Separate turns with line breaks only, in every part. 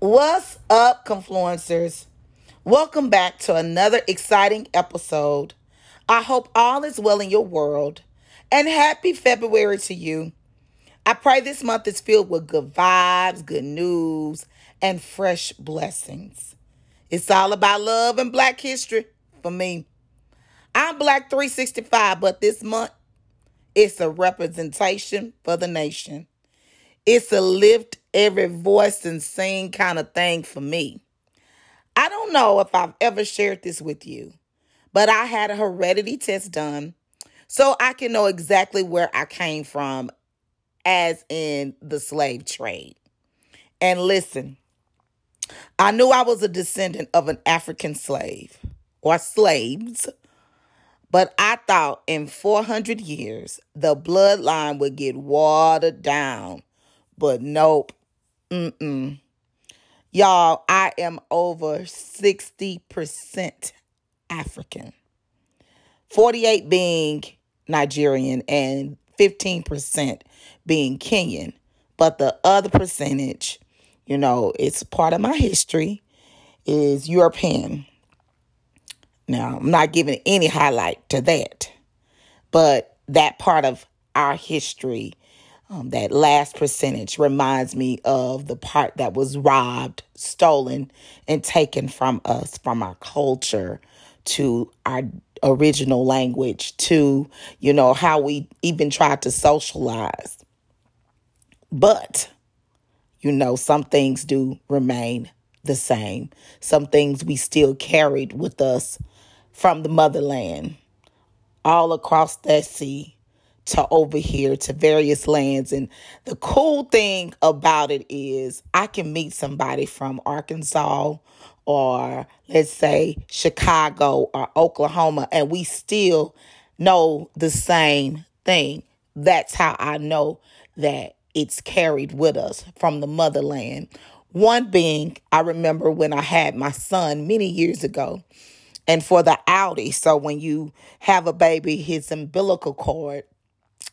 What's up, Confluencers? Welcome back to another exciting episode. I hope all is well in your world and happy February to you. I pray this month is filled with good vibes, good news, and fresh blessings. It's all about love and black history for me. I'm Black 365, but this month it's a representation for the nation. It's a lift every voice and sing kind of thing for me. I don't know if I've ever shared this with you, but I had a heredity test done so I can know exactly where I came from, as in the slave trade. And listen, I knew I was a descendant of an African slave or slaves, but I thought in 400 years the bloodline would get watered down. But nope, Mm-mm. Y'all, I am over 60% African. 48 being Nigerian and 15% being Kenyan. But the other percentage, you know, it's part of my history, is European. Now, I'm not giving any highlight to that, but that part of our history um, that last percentage reminds me of the part that was robbed, stolen, and taken from us, from our culture to our original language to, you know, how we even tried to socialize. But, you know, some things do remain the same. Some things we still carried with us from the motherland all across that sea to over here to various lands. And the cool thing about it is I can meet somebody from Arkansas or let's say Chicago or Oklahoma, and we still know the same thing. That's how I know that it's carried with us from the motherland. One being, I remember when I had my son many years ago, and for the Audi. So when you have a baby, his umbilical cord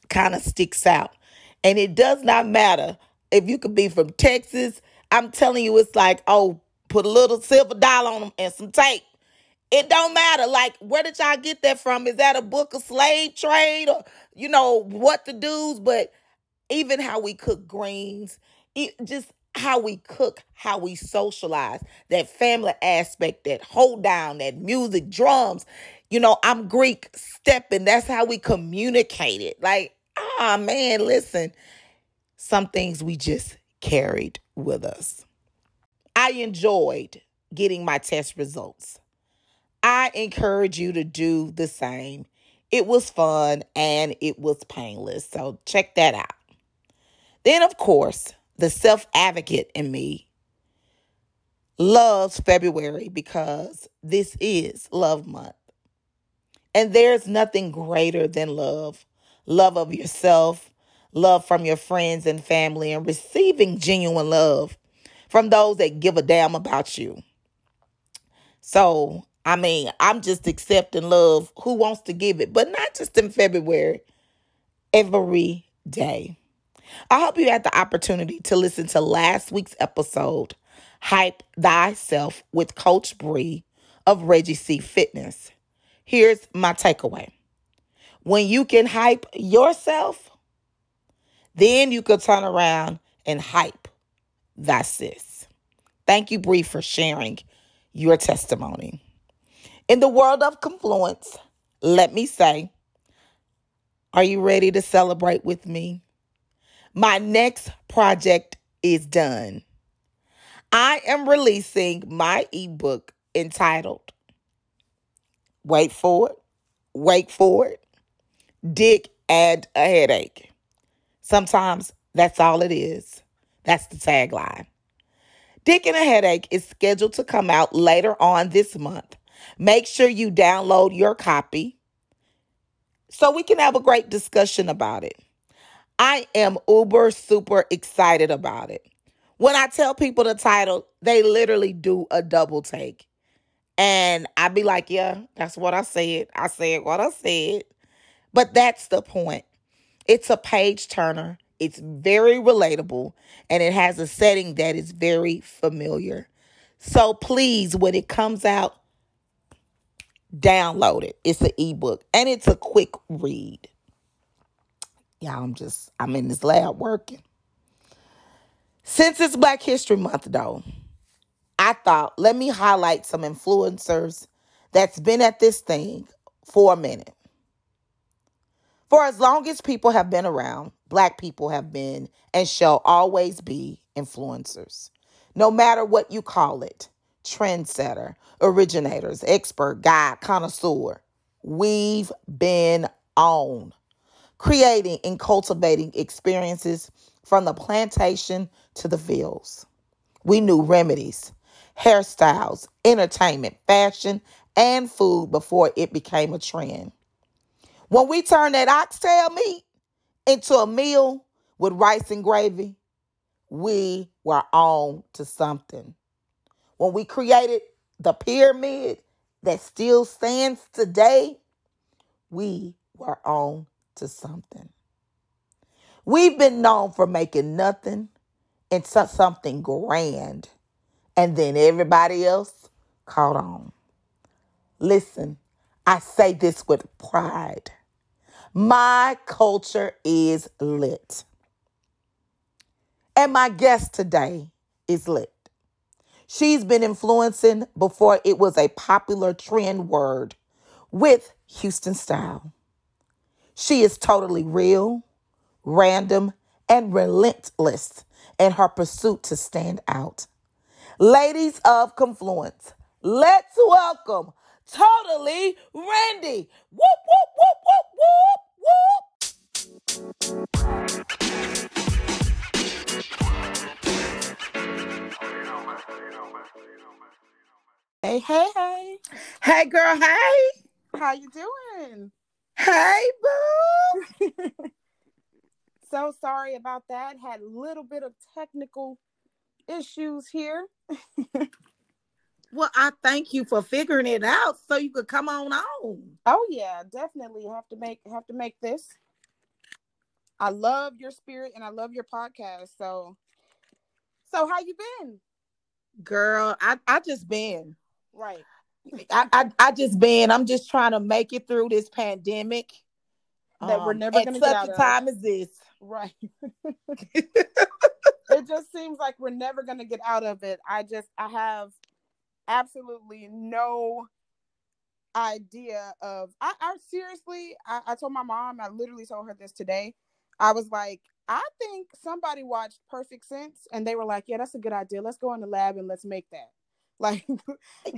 kind of sticks out. And it does not matter if you could be from Texas. I'm telling you, it's like, oh, put a little silver dollar on them and some tape. It don't matter. Like, where did y'all get that from? Is that a book of slave trade or, you know, what to do's? But even how we cook greens, it, just how we cook, how we socialize, that family aspect, that hold down, that music, drums. You know, I'm Greek stepping. That's how we communicate it. Like, ah, man, listen. Some things we just carried with us. I enjoyed getting my test results. I encourage you to do the same. It was fun and it was painless. So check that out. Then, of course, the self advocate in me loves February because this is Love Month. And there's nothing greater than love love of yourself, love from your friends and family, and receiving genuine love from those that give a damn about you. So, I mean, I'm just accepting love. Who wants to give it? But not just in February, every day. I hope you had the opportunity to listen to last week's episode, Hype Thyself with Coach Bree of Reggie C Fitness. Here's my takeaway. When you can hype yourself, then you could turn around and hype thy sis. Thank you, Bree, for sharing your testimony. In the world of confluence, let me say, are you ready to celebrate with me? My next project is done. I am releasing my ebook entitled, wait for it, wait for it, Dick and a Headache. Sometimes that's all it is. That's the tagline. Dick and a Headache is scheduled to come out later on this month. Make sure you download your copy so we can have a great discussion about it. I am uber super excited about it. When I tell people the title, they literally do a double take. And I'd be like, yeah, that's what I said. I said what I said. But that's the point. It's a page turner. It's very relatable and it has a setting that is very familiar. So please, when it comes out, download it. It's an ebook and it's a quick read. Yeah, I'm just, I'm in this lab working. Since it's Black History Month, though, I thought let me highlight some influencers that's been at this thing for a minute. For as long as people have been around, Black people have been and shall always be influencers. No matter what you call it trendsetter, originators, expert, guide, connoisseur we've been on creating and cultivating experiences from the plantation to the fields. We knew remedies, hairstyles, entertainment, fashion, and food before it became a trend. When we turned that oxtail meat into a meal with rice and gravy, we were on to something. When we created the pyramid that still stands today, we were on to something. We've been known for making nothing into something grand, and then everybody else caught on. Listen, I say this with pride. My culture is lit. And my guest today is lit. She's been influencing before it was a popular trend word with Houston style. She is totally real, random, and relentless in her pursuit to stand out. Ladies of Confluence, let's welcome Totally Randy. Whoop, whoop, whoop, whoop, whoop.
Hey, hey, hey.
Hey, girl, hey.
How you doing?
Hey, boo.
so sorry about that. Had a little bit of technical issues here.
well, I thank you for figuring it out so you could come on on.
Oh yeah, definitely have to make have to make this. I love your spirit and I love your podcast. So so how you been?
Girl, I I just been.
Right.
I, I, I just been. I'm just trying to make it through this pandemic
that um, we're never going to get out
such a time as this.
Right. it just seems like we're never going to get out of it. I just I have absolutely no idea of. I, I seriously. I, I told my mom. I literally told her this today. I was like, I think somebody watched Perfect Sense and they were like, yeah, that's a good idea. Let's go in the lab and let's make that. like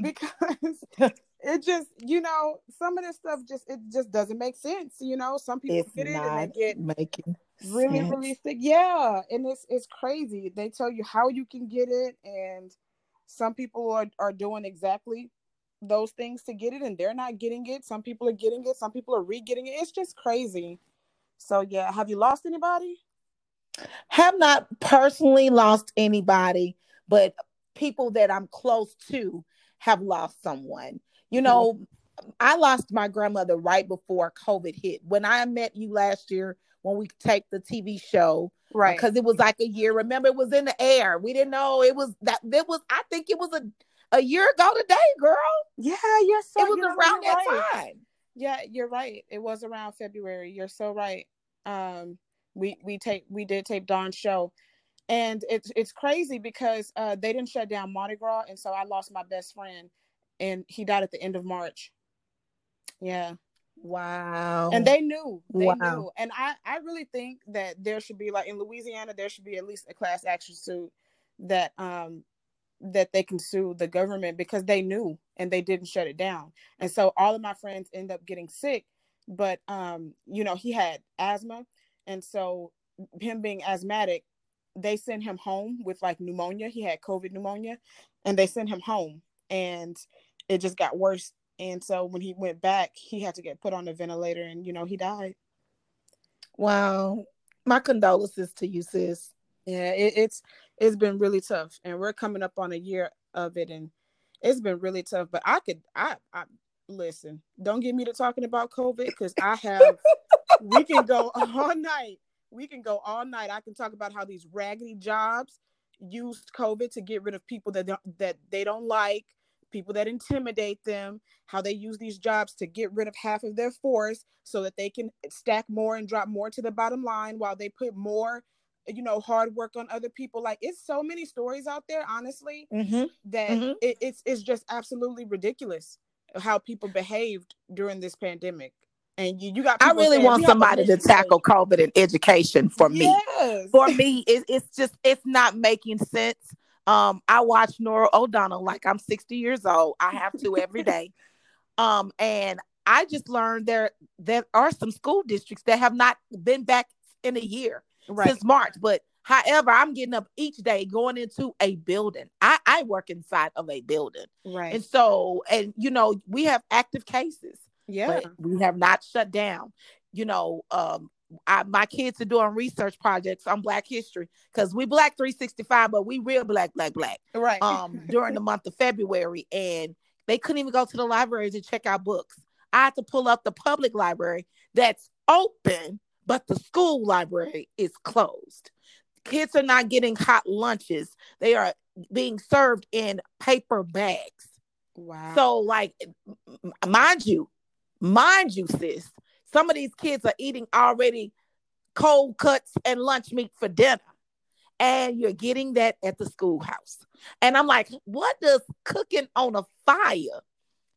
because it just you know some of this stuff just it just doesn't make sense you know some people
it's
get it and they get
making
really
sense.
really sick yeah and it's it's crazy they tell you how you can get it and some people are, are doing exactly those things to get it and they're not getting it some people are getting it some people are re-getting it it's just crazy so yeah have you lost anybody
have not personally lost anybody but people that I'm close to have lost someone. You know, mm-hmm. I lost my grandmother right before COVID hit. When I met you last year, when we take the TV show,
right?
Because it was like a year. Remember, it was in the air. We didn't know it was that. It was. I think it was a a year ago today, girl.
Yeah, you're so.
It was around that right. time.
Yeah, you're right. It was around February. You're so right. Um, we we take we did tape Dawn's show, and it's it's crazy because uh, they didn't shut down Mardi Gras, and so I lost my best friend, and he died at the end of March. Yeah.
Wow.
And they knew. They wow. knew. And I I really think that there should be like in Louisiana there should be at least a class action suit that um that they can sue the government because they knew and they didn't shut it down. And so all of my friends end up getting sick, but um you know, he had asthma and so him being asthmatic they sent him home with like pneumonia. He had COVID pneumonia, and they sent him home, and it just got worse. And so when he went back, he had to get put on a ventilator, and you know he died.
Wow, my condolences to you, sis.
Yeah, it, it's it's been really tough, and we're coming up on a year of it, and it's been really tough. But I could, I, I listen. Don't get me to talking about COVID because I have. we can go all night. We can go all night. I can talk about how these raggedy jobs used COVID to get rid of people that that they don't like, people that intimidate them, how they use these jobs to get rid of half of their force so that they can stack more and drop more to the bottom line while they put more you know hard work on other people like it's so many stories out there honestly
mm-hmm.
that mm-hmm. It, it's it's just absolutely ridiculous how people behaved during this pandemic and you, you got
i really want somebody to tackle covid in education for me yes. for me it, it's just it's not making sense um i watch Norah O'Donnell like i'm 60 years old i have to every day um and i just learned there there are some school districts that have not been back in a year right. since March. But however, I'm getting up each day going into a building. I, I work inside of a building.
Right.
And so, and you know, we have active cases.
Yeah.
we have not shut down. You know, um, I, my kids are doing research projects on Black history because we Black 365, but we real Black, Black, Black.
Right.
Um, during the month of February, and they couldn't even go to the library to check out books. I had to pull up the public library that's open but the school library is closed. Kids are not getting hot lunches. They are being served in paper bags.
Wow.
So, like, mind you, mind you, sis, some of these kids are eating already cold cuts and lunch meat for dinner. And you're getting that at the schoolhouse. And I'm like, what does cooking on a fire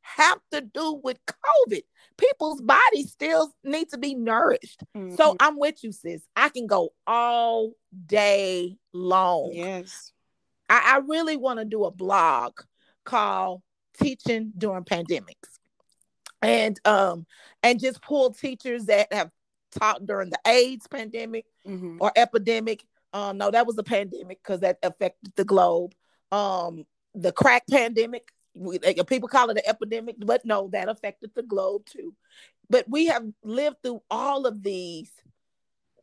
have to do with COVID? people's bodies still need to be nourished. Mm-hmm. So I'm with you, sis. I can go all day long.
Yes.
I, I really want to do a blog called Teaching During Pandemics. And um and just pull teachers that have taught during the AIDS pandemic mm-hmm. or epidemic. Um, no, that was a pandemic because that affected the globe. Um, the crack pandemic we, people call it an epidemic, but no, that affected the globe too. But we have lived through all of these.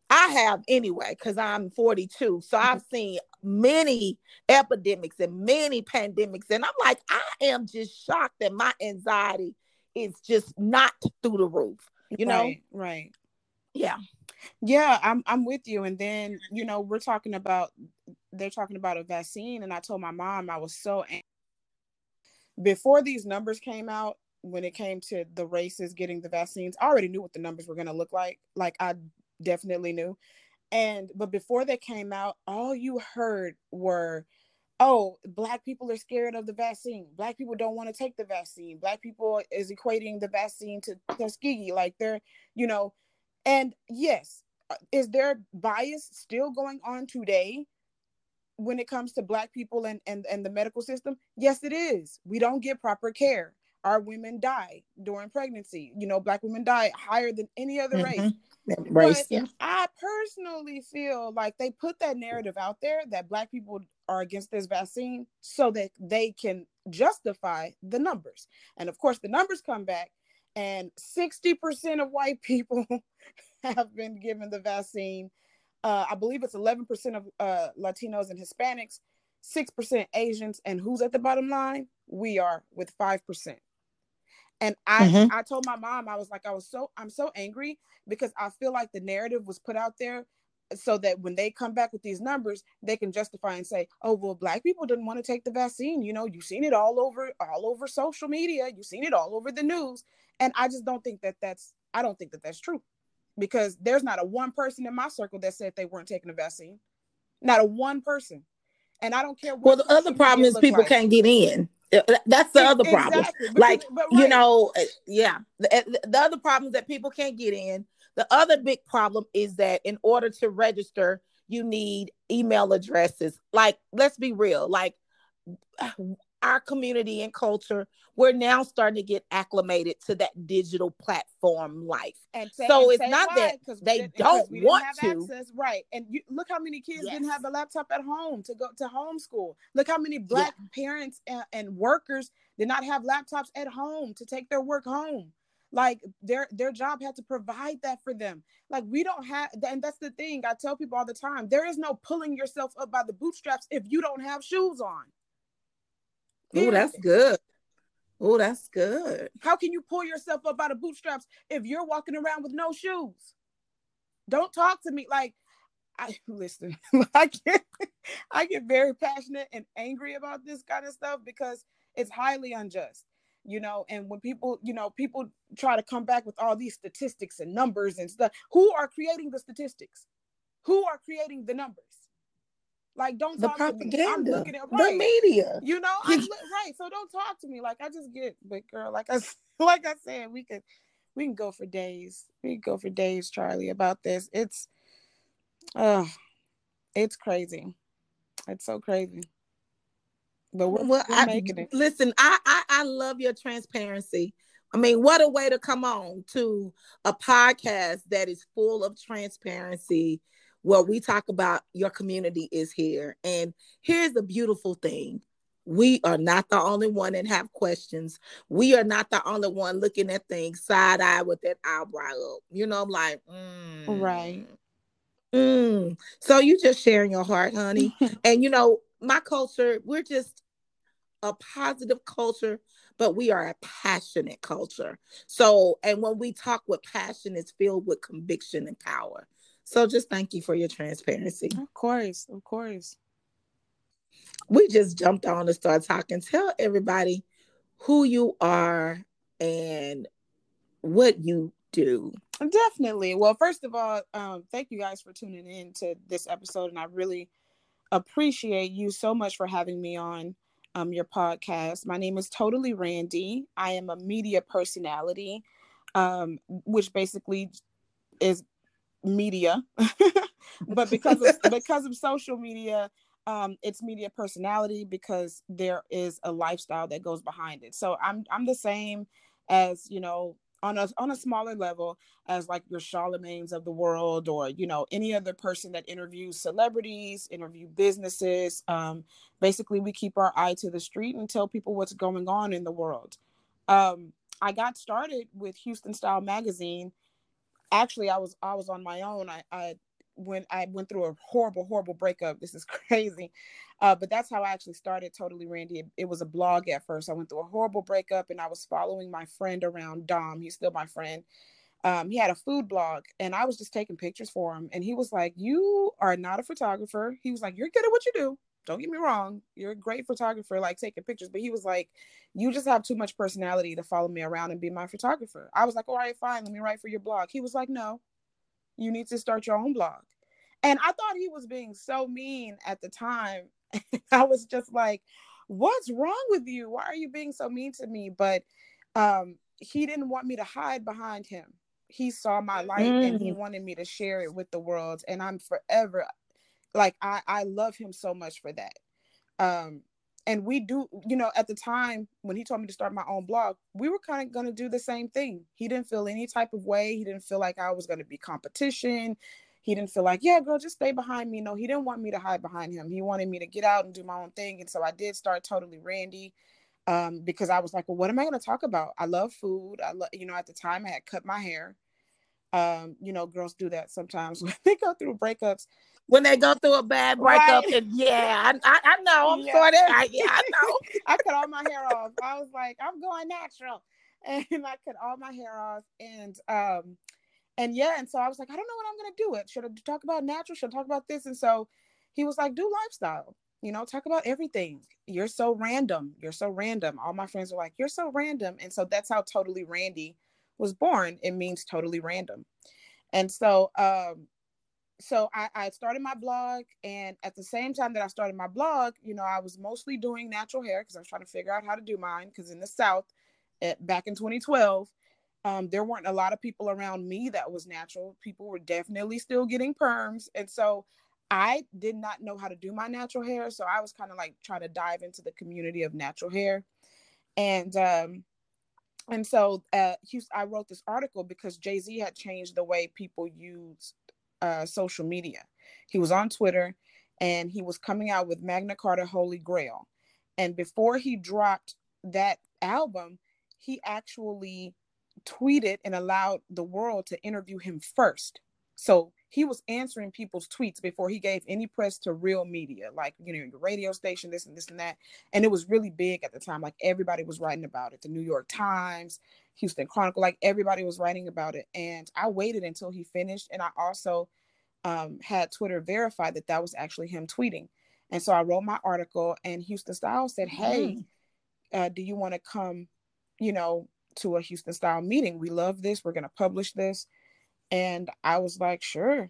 I have anyway, because I'm 42. So I've mm-hmm. seen many epidemics and many pandemics. And I'm like, I am just shocked that my anxiety is just not through the roof. You know?
Right. right.
Yeah.
Yeah, I'm I'm with you. And then, you know, we're talking about they're talking about a vaccine. And I told my mom I was so angry before these numbers came out, when it came to the races getting the vaccines, I already knew what the numbers were going to look like. Like I definitely knew. And but before they came out, all you heard were, "Oh, black people are scared of the vaccine. Black people don't want to take the vaccine. Black people is equating the vaccine to Tuskegee, like they're, you know." And yes, uh, is there bias still going on today when it comes to black people and, and and the medical system yes it is we don't get proper care our women die during pregnancy you know black women die higher than any other mm-hmm. race
race
but yeah. i personally feel like they put that narrative out there that black people are against this vaccine so that they can justify the numbers and of course the numbers come back and 60% of white people have been given the vaccine uh, I believe it's 11% of uh, Latinos and Hispanics, 6% Asians, and who's at the bottom line? We are with 5%. And I, mm-hmm. I told my mom, I was like, I was so, I'm so angry because I feel like the narrative was put out there so that when they come back with these numbers, they can justify and say, "Oh, well, black people didn't want to take the vaccine. You know, you've seen it all over, all over social media. You've seen it all over the news." And I just don't think that that's, I don't think that that's true because there's not a one person in my circle that said they weren't taking a vaccine. Not a one person. And I don't care
Well, the other problem is people like. can't get in. Uh, that's the other problem. like, right. you know, uh, yeah. The, uh, the other problem is that people can't get in. The other big problem is that in order to register, you need email addresses. Like, let's be real. Like, our community and culture, we're now starting to get acclimated to that digital platform life.
And
say, so
and
it's not why, that they don't want to. Access,
right. And you, look how many kids yes. didn't have a laptop at home to go to homeschool. Look how many black yeah. parents and, and workers did not have laptops at home to take their work home like their their job had to provide that for them like we don't have and that's the thing i tell people all the time there is no pulling yourself up by the bootstraps if you don't have shoes on
oh that's good. Oh that's good.
How can you pull yourself up by the bootstraps if you're walking around with no shoes? Don't talk to me. Like I listen. I get I get very passionate and angry about this kind of stuff because it's highly unjust you know? And when people you know people try to come back with all these statistics and numbers and stuff who are creating the statistics? Who are creating the numbers like don't
the
talk
propaganda,
to me. I'm looking at right.
the media.
You know, I'm right. So don't talk to me. Like I just get, but girl, like I like I said, we could we can go for days. We can go for days, Charlie, about this. It's uh it's crazy. It's so crazy but we're,
well, we're I, making it. Listen, I, I I love your transparency. I mean, what a way to come on to a podcast that is full of transparency where we talk about your community is here. And here's the beautiful thing. We are not the only one that have questions. We are not the only one looking at things side eye with that eyebrow up. You know, I'm like,
mm, right.
Mm. So you just sharing your heart, honey. and you know, my culture, we're just a positive culture, but we are a passionate culture. So, and when we talk with passion, it's filled with conviction and power. So just thank you for your transparency.
Of course, of course.
We just jumped on to start talking. Tell everybody who you are and what you do.
Definitely. Well, first of all, um, thank you guys for tuning in to this episode, and I really appreciate you so much for having me on um, your podcast. My name is Totally Randy. I am a media personality, um, which basically is media, but because of, because of social media, um, it's media personality because there is a lifestyle that goes behind it. So I'm I'm the same as you know on a on a smaller level as like your Charlamagne's of the world or you know any other person that interviews celebrities, interview businesses. Um, basically, we keep our eye to the street and tell people what's going on in the world. Um, I got started with Houston Style Magazine. Actually, I was I was on my own. I, I when I went through a horrible, horrible breakup. This is crazy. Uh, but that's how I actually started Totally Randy. It, it, was a blog at first. I went through a horrible breakup and I was following my friend around, Dom. He's still my friend. Um, he had a food blog and I was just taking pictures for him. And he was like, You are not a photographer. He was like, You're good at what you do. Don't get me wrong. You're a great photographer, like taking pictures. But he was like, You just have too much personality to follow me around and be my photographer. I was like, All right, fine. Let me write for your blog. He was like, No, you need to start your own blog. And I thought he was being so mean at the time. I was just like, what's wrong with you? Why are you being so mean to me? But um, he didn't want me to hide behind him. He saw my light mm. and he mm. wanted me to share it with the world. And I'm forever like I, I love him so much for that. Um, and we do, you know, at the time when he told me to start my own blog, we were kind of going to do the same thing. He didn't feel any type of way. He didn't feel like I was going to be competition he didn't feel like, yeah, girl, just stay behind me. No, he didn't want me to hide behind him. He wanted me to get out and do my own thing. And so I did start totally Randy um, because I was like, well, what am I going to talk about? I love food. I love, you know, at the time I had cut my hair. Um, you know, girls do that sometimes when they go through breakups.
When they go through a bad breakup, right. and yeah, I, I, I know. I'm yeah. sorry. I, yeah, I know.
I cut all my hair off. I was like, I'm going natural, and I cut all my hair off, and um, and yeah, and so I was like, I don't know what I'm gonna do. It should I talk about natural? Should I talk about this? And so he was like, do lifestyle. You know, talk about everything. You're so random. You're so random. All my friends were like, you're so random. And so that's how Totally Randy was born. It means totally random. And so um so I, I started my blog and at the same time that I started my blog, you know, I was mostly doing natural hair because I was trying to figure out how to do mine because in the South, at, back in 2012, um, there weren't a lot of people around me that was natural. People were definitely still getting perms. And so I did not know how to do my natural hair, so I was kind of like trying to dive into the community of natural hair, and um, and so uh, I wrote this article because Jay Z had changed the way people use uh, social media. He was on Twitter, and he was coming out with Magna Carta Holy Grail, and before he dropped that album, he actually tweeted and allowed the world to interview him first. So he was answering people's tweets before he gave any press to real media, like you know, your radio station, this and this and that. And it was really big at the time. Like everybody was writing about it. The New York Times, Houston Chronicle, like everybody was writing about it. And I waited until he finished, and I also um, had Twitter verify that that was actually him tweeting. And so I wrote my article, and Houston Style said, "Hey, mm-hmm. uh, do you want to come, you know, to a Houston Style meeting? We love this. We're going to publish this." And I was like, sure,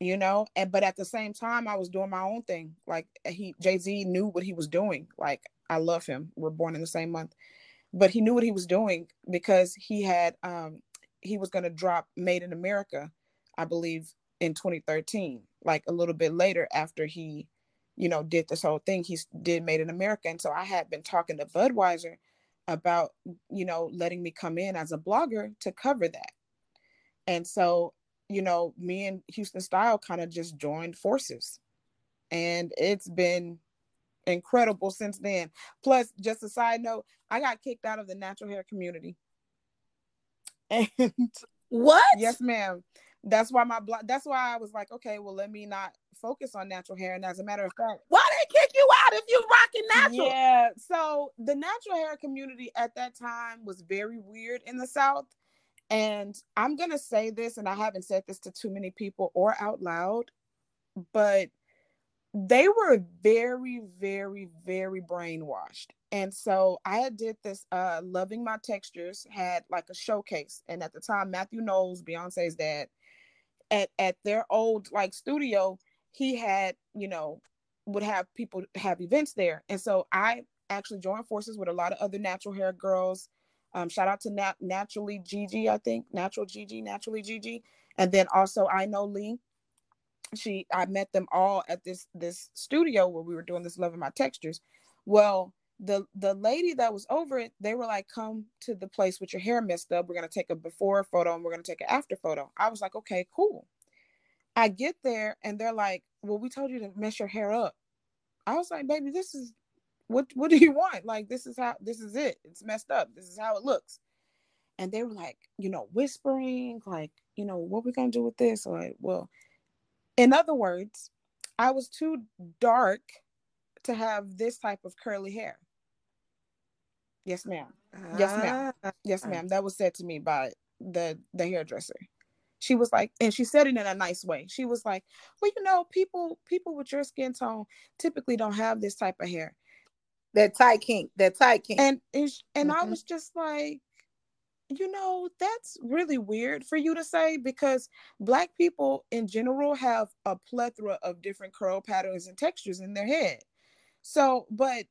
you know, and but at the same time, I was doing my own thing. Like he Jay Z knew what he was doing. Like I love him. We're born in the same month, but he knew what he was doing because he had um he was going to drop Made in America, I believe, in 2013. Like a little bit later after he, you know, did this whole thing, he did Made in America, and so I had been talking to Budweiser about you know letting me come in as a blogger to cover that and so, you know, me and Houston Style kind of just joined forces. And it's been incredible since then. Plus, just a side note, I got kicked out of the natural hair community. And
what?
Yes, ma'am. That's why my blog. That's why I was like, okay, well, let me not focus on natural hair. And as a matter of fact,
why they kick you out if you're rocking natural?
Yeah. So the natural hair community at that time was very weird in the South. And I'm going to say this, and I haven't said this to too many people or out loud, but they were very, very, very brainwashed. And so I did this uh Loving My Textures had like a showcase. And at the time, Matthew Knowles, Beyonce's dad, at, at their old like studio, he had, you know, would have people have events there. And so I actually joined forces with a lot of other natural hair girls um, shout out to Nat- Naturally Gigi, I think Natural Gigi, Naturally Gigi, and then also I know Lee. She, I met them all at this this studio where we were doing this loving my textures. Well, the the lady that was over it, they were like, "Come to the place with your hair messed up. We're gonna take a before photo and we're gonna take an after photo." I was like, "Okay, cool." I get there and they're like, "Well, we told you to mess your hair up." I was like, "Baby, this is what what do you want? Like this is how this is it. It's messed up. This is how it looks. And they were like, you know, whispering, like, you know, what we gonna do with this? Or well, in other words, I was too dark to have this type of curly hair. Yes, ma'am. Yes, ma'am. Yes, ah. ma'am. That was said to me by the the hairdresser. She was like, and she said it in a nice way. She was like, "Well, you know, people people with your skin tone typically don't have this type of hair
that tight kink, that tight kink.
And and, and mm-hmm. I was just like, you know, that's really weird for you to say because black people in general have a plethora of different curl patterns and textures in their head. So, but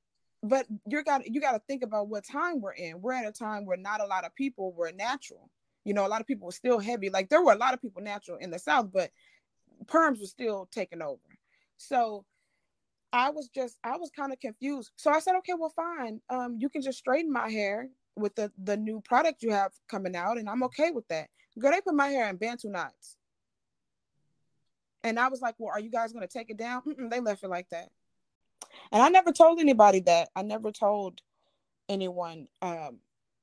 but you got you got to think about what time we're in. We're at a time where not a lot of people were natural. You know, a lot of people were still heavy. Like there were a lot of people natural in the South, but perms were still taking over. So I was just I was kind of confused. So I said, okay, well, fine. Um, you can just straighten my hair with the the new product you have coming out, and I'm okay with that. Girl, they put my hair in bantu knots, and I was like, well, are you guys gonna take it down? Mm-mm, they left it like that, and I never told anybody that. I never told anyone um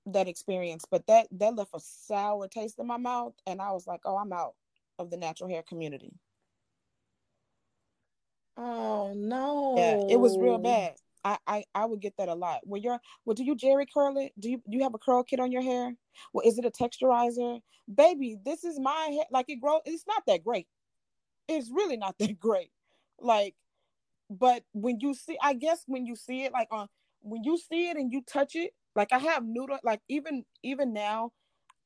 that experience, but that that left a sour taste in my mouth, and I was like, oh, I'm out of the natural hair community.
Oh no.
Yeah, it was real bad. I, I I would get that a lot. Well, you're well, do you Jheri curl it? Do you do you have a curl kit on your hair? Well, is it a texturizer? Baby, this is my hair. Like it grows, it's not that great. It's really not that great. Like, but when you see, I guess when you see it, like on when you see it and you touch it, like I have noodle, like even even now,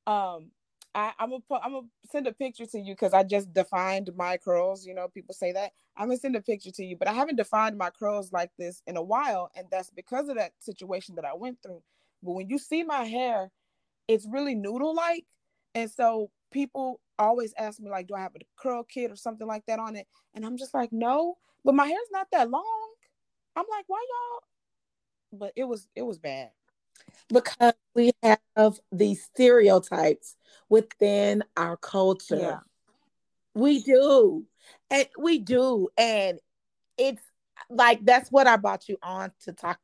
um, I, am gonna I'm gonna send a picture to you because I just defined my curls. You know, people say that. I'm gonna send a picture to you, but I haven't defined my curls like this in a while, and that's because of that situation that I went through. But when you see my hair, it's really noodle like, and so people always ask me like, do I have a curl kit or something like that on it? And I'm just like, no, but my hair's not that long. I'm like, why y'all? But it was it was bad
because we have these stereotypes within our culture.
Yeah.
We do. And we do. And it's like that's what I brought you on to talk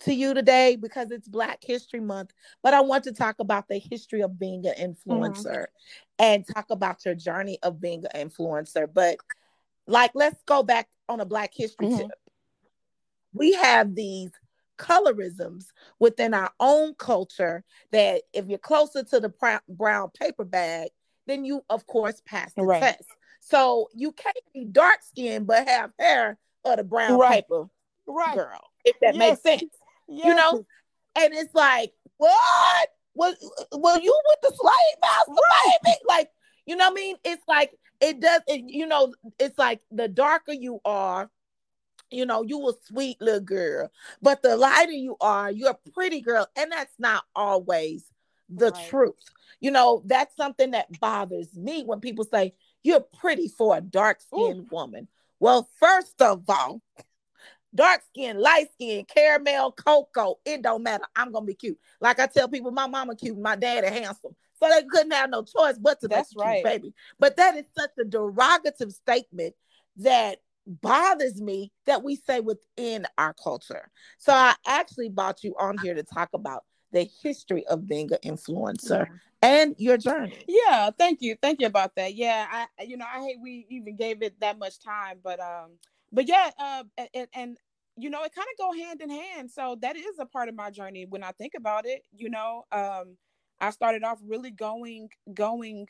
to you today because it's Black History Month. But I want to talk about the history of being an influencer mm-hmm. and talk about your journey of being an influencer. But like, let's go back on a Black History mm-hmm. tip. We have these colorisms within our own culture that if you're closer to the brown paper bag, then you, of course, pass the right. test. So you can't be dark skinned but have hair of the brown right. paper
right.
girl, if that yes. makes sense. Yes. You know? And it's like, what? Was well, you with the slave master, right. baby? Like, you know what I mean? It's like it does, it, you know, it's like the darker you are, you know, you a sweet little girl, but the lighter you are, you're a pretty girl, and that's not always the right. truth. You know, that's something that bothers me when people say you're pretty for a dark skinned woman. Well, first of all, dark skin, light skin, caramel, cocoa, it don't matter. I'm gonna be cute. Like I tell people, my mama cute, my daddy handsome. So they couldn't have no choice but to
that's right,
cute, baby. But that is such a derogative statement that bothers me that we say within our culture. So I actually brought you on here to talk about the history of being an influencer yeah. and your journey.
Yeah, thank you. Thank you about that. Yeah, I you know, I hate we even gave it that much time, but um but yeah, uh and, and you know, it kind of go hand in hand. So that is a part of my journey when I think about it, you know. Um I started off really going going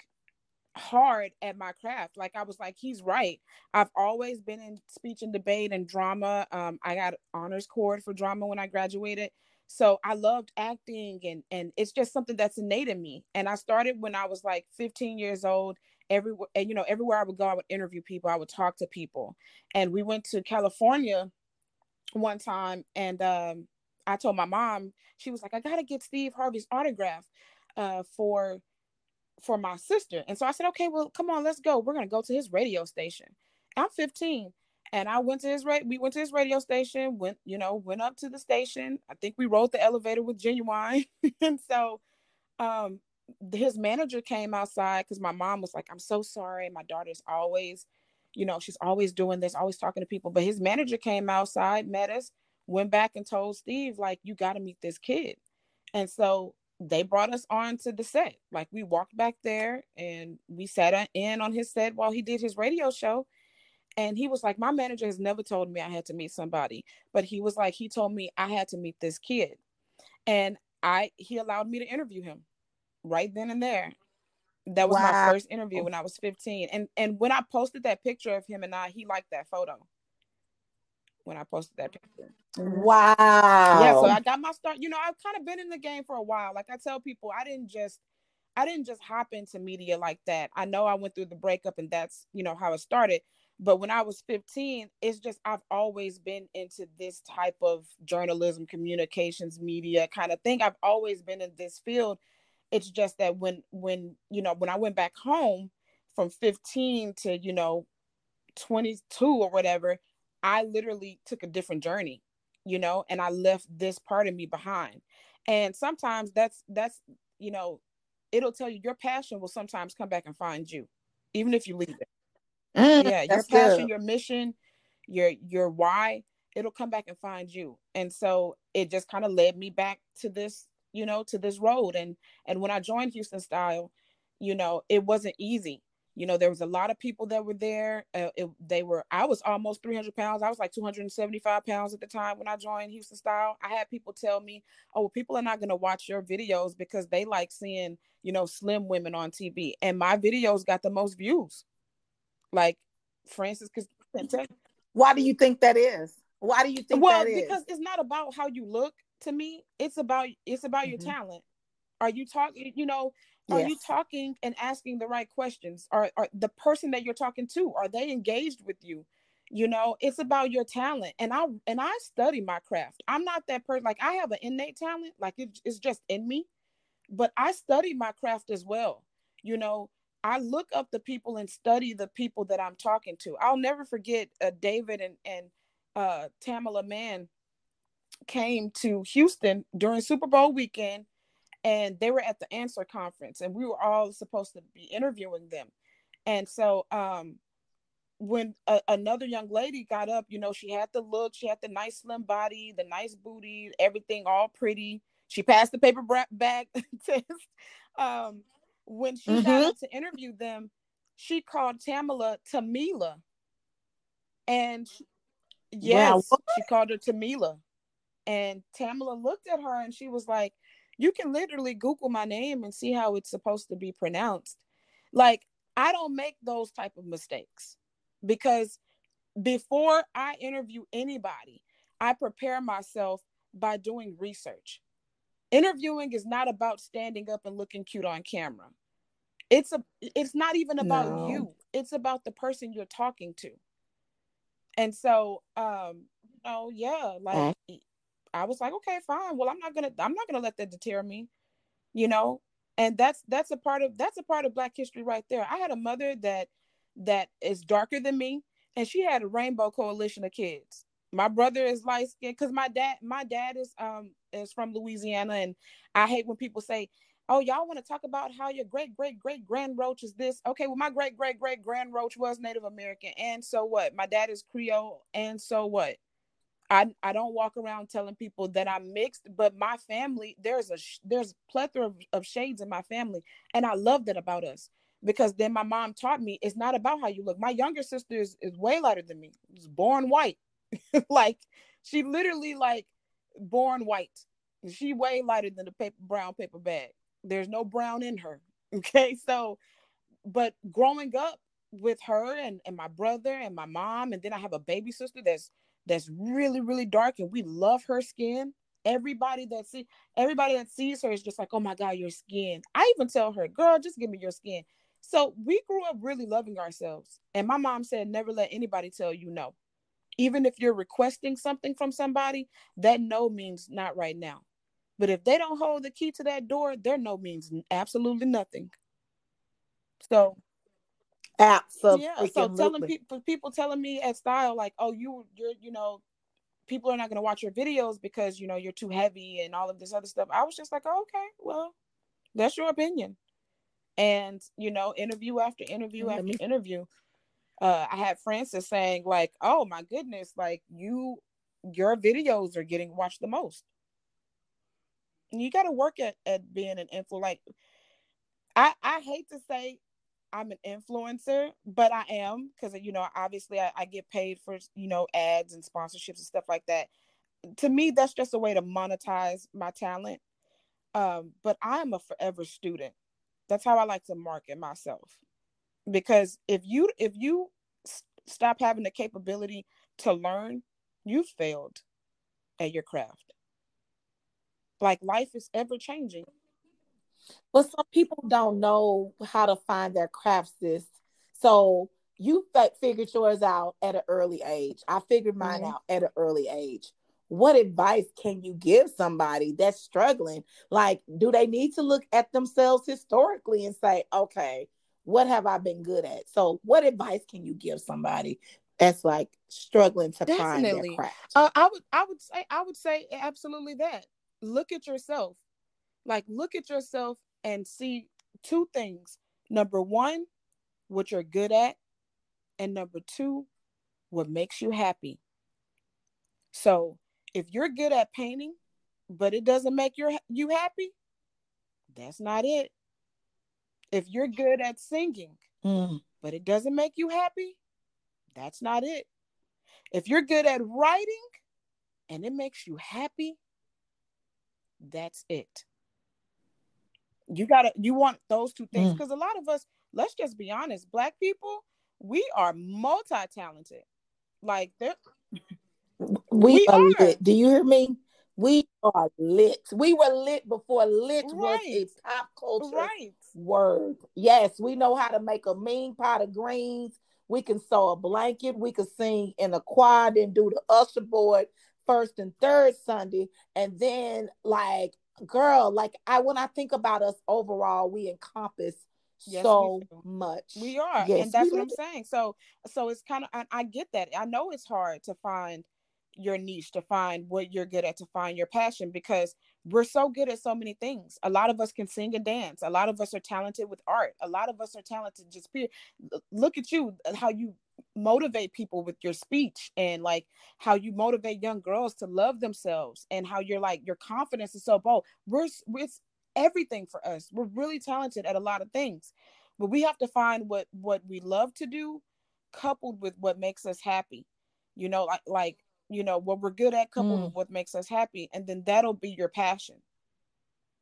hard at my craft. Like I was like, he's right. I've always been in speech and debate and drama. Um, I got honors cord for drama when I graduated. So I loved acting and and it's just something that's innate in me. And I started when I was like 15 years old. Everywhere and you know, everywhere I would go, I would interview people, I would talk to people. And we went to California one time and um I told my mom, she was like, I gotta get Steve Harvey's autograph uh for for my sister. And so I said, okay, well, come on, let's go. We're gonna go to his radio station. I'm 15. And I went to his radio, we went to his radio station, went, you know, went up to the station. I think we rode the elevator with Ginuwine. and so um his manager came outside because my mom was like, I'm so sorry. My daughter's always, you know, she's always doing this, always talking to people. But his manager came outside, met us, went back and told Steve, like, you got to meet this kid. And so they brought us on to the set. Like we walked back there and we sat in on his set while he did his radio show. And he was like, My manager has never told me I had to meet somebody, but he was like, he told me I had to meet this kid. And I he allowed me to interview him right then and there. That was wow. my first interview when I was 15. And and when I posted that picture of him and I, he liked that photo when I posted that picture.
Wow.
Yeah, so I got my start. You know, I've kind of been in the game for a while. Like I tell people, I didn't just I didn't just hop into media like that. I know I went through the breakup and that's, you know, how it started. But when I was 15, it's just I've always been into this type of journalism, communications, media kind of thing. I've always been in this field. It's just that when when, you know, when I went back home from 15 to, you know, 22 or whatever, I literally took a different journey, you know, and I left this part of me behind. And sometimes that's that's you know, it'll tell you your passion will sometimes come back and find you, even if you leave it. Mm, yeah, your passion, good. your mission, your your why, it'll come back and find you. And so it just kind of led me back to this, you know, to this road. And and when I joined Houston Style, you know, it wasn't easy you know there was a lot of people that were there uh, it, they were i was almost 300 pounds i was like 275 pounds at the time when i joined houston style. I had people tell me oh well, people are not going to watch your videos because they like seeing you know slim women on tv and my videos got the most views. Like francis
why do you think that is? Why do you think
well because it's not about how you look to me it's about it's about mm-hmm. your talent. Are you talking you know are yes. you talking and asking the right questions? Are, are the person that you're talking to, are they engaged with you? You know, it's about your talent. And I and I study my craft. I'm not that person like I have an innate talent, like it, it's just in me, but I study my craft as well. You know, I look up the people and study the people that I'm talking to. I'll never forget uh, David and and uh, Tamela Mann came to Houston during Super Bowl weekend, and they were at the Answer conference, and we were all supposed to be interviewing them. And so, um, when a, another young lady got up, you know, she had the look, she had the nice slim body, the nice booty, everything all pretty. She passed the paper bag test. Um, when she mm-hmm. got up to interview them, she called Tamela Tamila. And she, yes, wow. she called her Tamila. And Tamela looked at her and she was like, You can literally Google my name and see how it's supposed to be pronounced. Like, I don't make those type of mistakes because before I interview anybody, I prepare myself by doing research. Interviewing is not about standing up and looking cute on camera. It's a it's not even about no. you. It's about the person you're talking to. And so um oh yeah, like I was like, okay, fine. Well, I'm not gonna I'm not gonna let that deter me, you know. And that's that's a part of that's a part of Black history right there. I had a mother that that is darker than me, and she had a rainbow coalition of kids. My brother is light skinned because my dad my dad is um is from Louisiana, and I hate when people say, "Oh, y'all want to talk about how your great great great grand roach is this?" Okay, well, my great great great grand roach was Native American, and so what? My dad is Creole, and so what? I, I don't walk around telling people that I'm mixed, but my family there's a there's a plethora of, of shades in my family, and I love that about us because then my mom taught me it's not about how you look. My younger sister is, is way lighter than me. Was born white, like she literally like born white. She way lighter than the paper brown paper bag. There's no brown in her. Okay, so but growing up with her and, and my brother and my mom, and then I have a baby sister that's that's really really dark and we love her skin. Everybody that see everybody that sees her is just like oh my god your skin. I even tell her girl just give me your skin. So we grew up really loving ourselves. And my mom said never let anybody tell you no. Even if you're requesting something from somebody that no means not right now. But if they don't hold the key to that door their no means absolutely nothing. So
Absolutely.
Yeah. So telling people people telling me at style like, oh, you you're you know, people are not going to watch your videos because you know you're too heavy and all of this other stuff. I was just like, oh, okay, well, that's your opinion. And you know, interview after interview after interview, uh, I had Francis saying like, oh my goodness, like you, your videos are getting watched the most. And you got to work at at being an influ. Like, I I hate to say I'm an influencer, but I am because you know obviously I, I, get paid for you know ads and sponsorships and stuff like that. To me, that's just a way to monetize my talent. Um, but I'm a forever student. That's how I like to market myself. Because if you if you stop having the capability to learn, you failed at your craft. Like life is ever changing.
But some people don't know how to find their craft, sis. So you figured yours out at an early age. I figured mine mm-hmm. out at an early age. What advice can you give somebody that's struggling? Like, do they need to look at themselves historically and say, okay, what have I been good at? So, what advice can you give somebody that's like struggling to Definitely. find their craft?
Uh, I would, I would say, I would say absolutely that. Look at yourself. Like, look at yourself and see two things. Number one, what you're good at. And number two, what makes you happy. So if you're good at painting, but it doesn't make your you happy, that's not it. If you're good at singing, mm. but it doesn't make you happy, that's not it. If you're good at writing and it makes you happy, that's it you gotta you want those two things. Because mm. a lot of us let's just be honest black people we are multi-talented. Like they're
we, we are, are, lit do you hear me? We are lit. We were lit before lit right. was a pop culture right. word. Yes we know how to make a mean pot of greens. We can sew a blanket. We can sing in a choir and do the usher board first and third sunday. And then like girl, like I when I think about us overall, we encompass
Yes,
so
do.
much.
We are,
Yes,
and that's what I'm saying. So, so it's kind of I, I get that. I know it's hard to find your niche, to find what you're good at, to find your passion because we're so good at so many things. A lot of us can sing and dance. A lot of us are talented with art. A lot of us are talented just period. Look at you, how you motivate people with your speech and like how you motivate young girls to love themselves and how you're like your confidence is so bold. We're it's everything for us. We're really talented at a lot of things but we have to find what what we love to do coupled with what makes us happy you know like like you know what we're good at coupled
Mm.
with what makes us happy and then that'll be your passion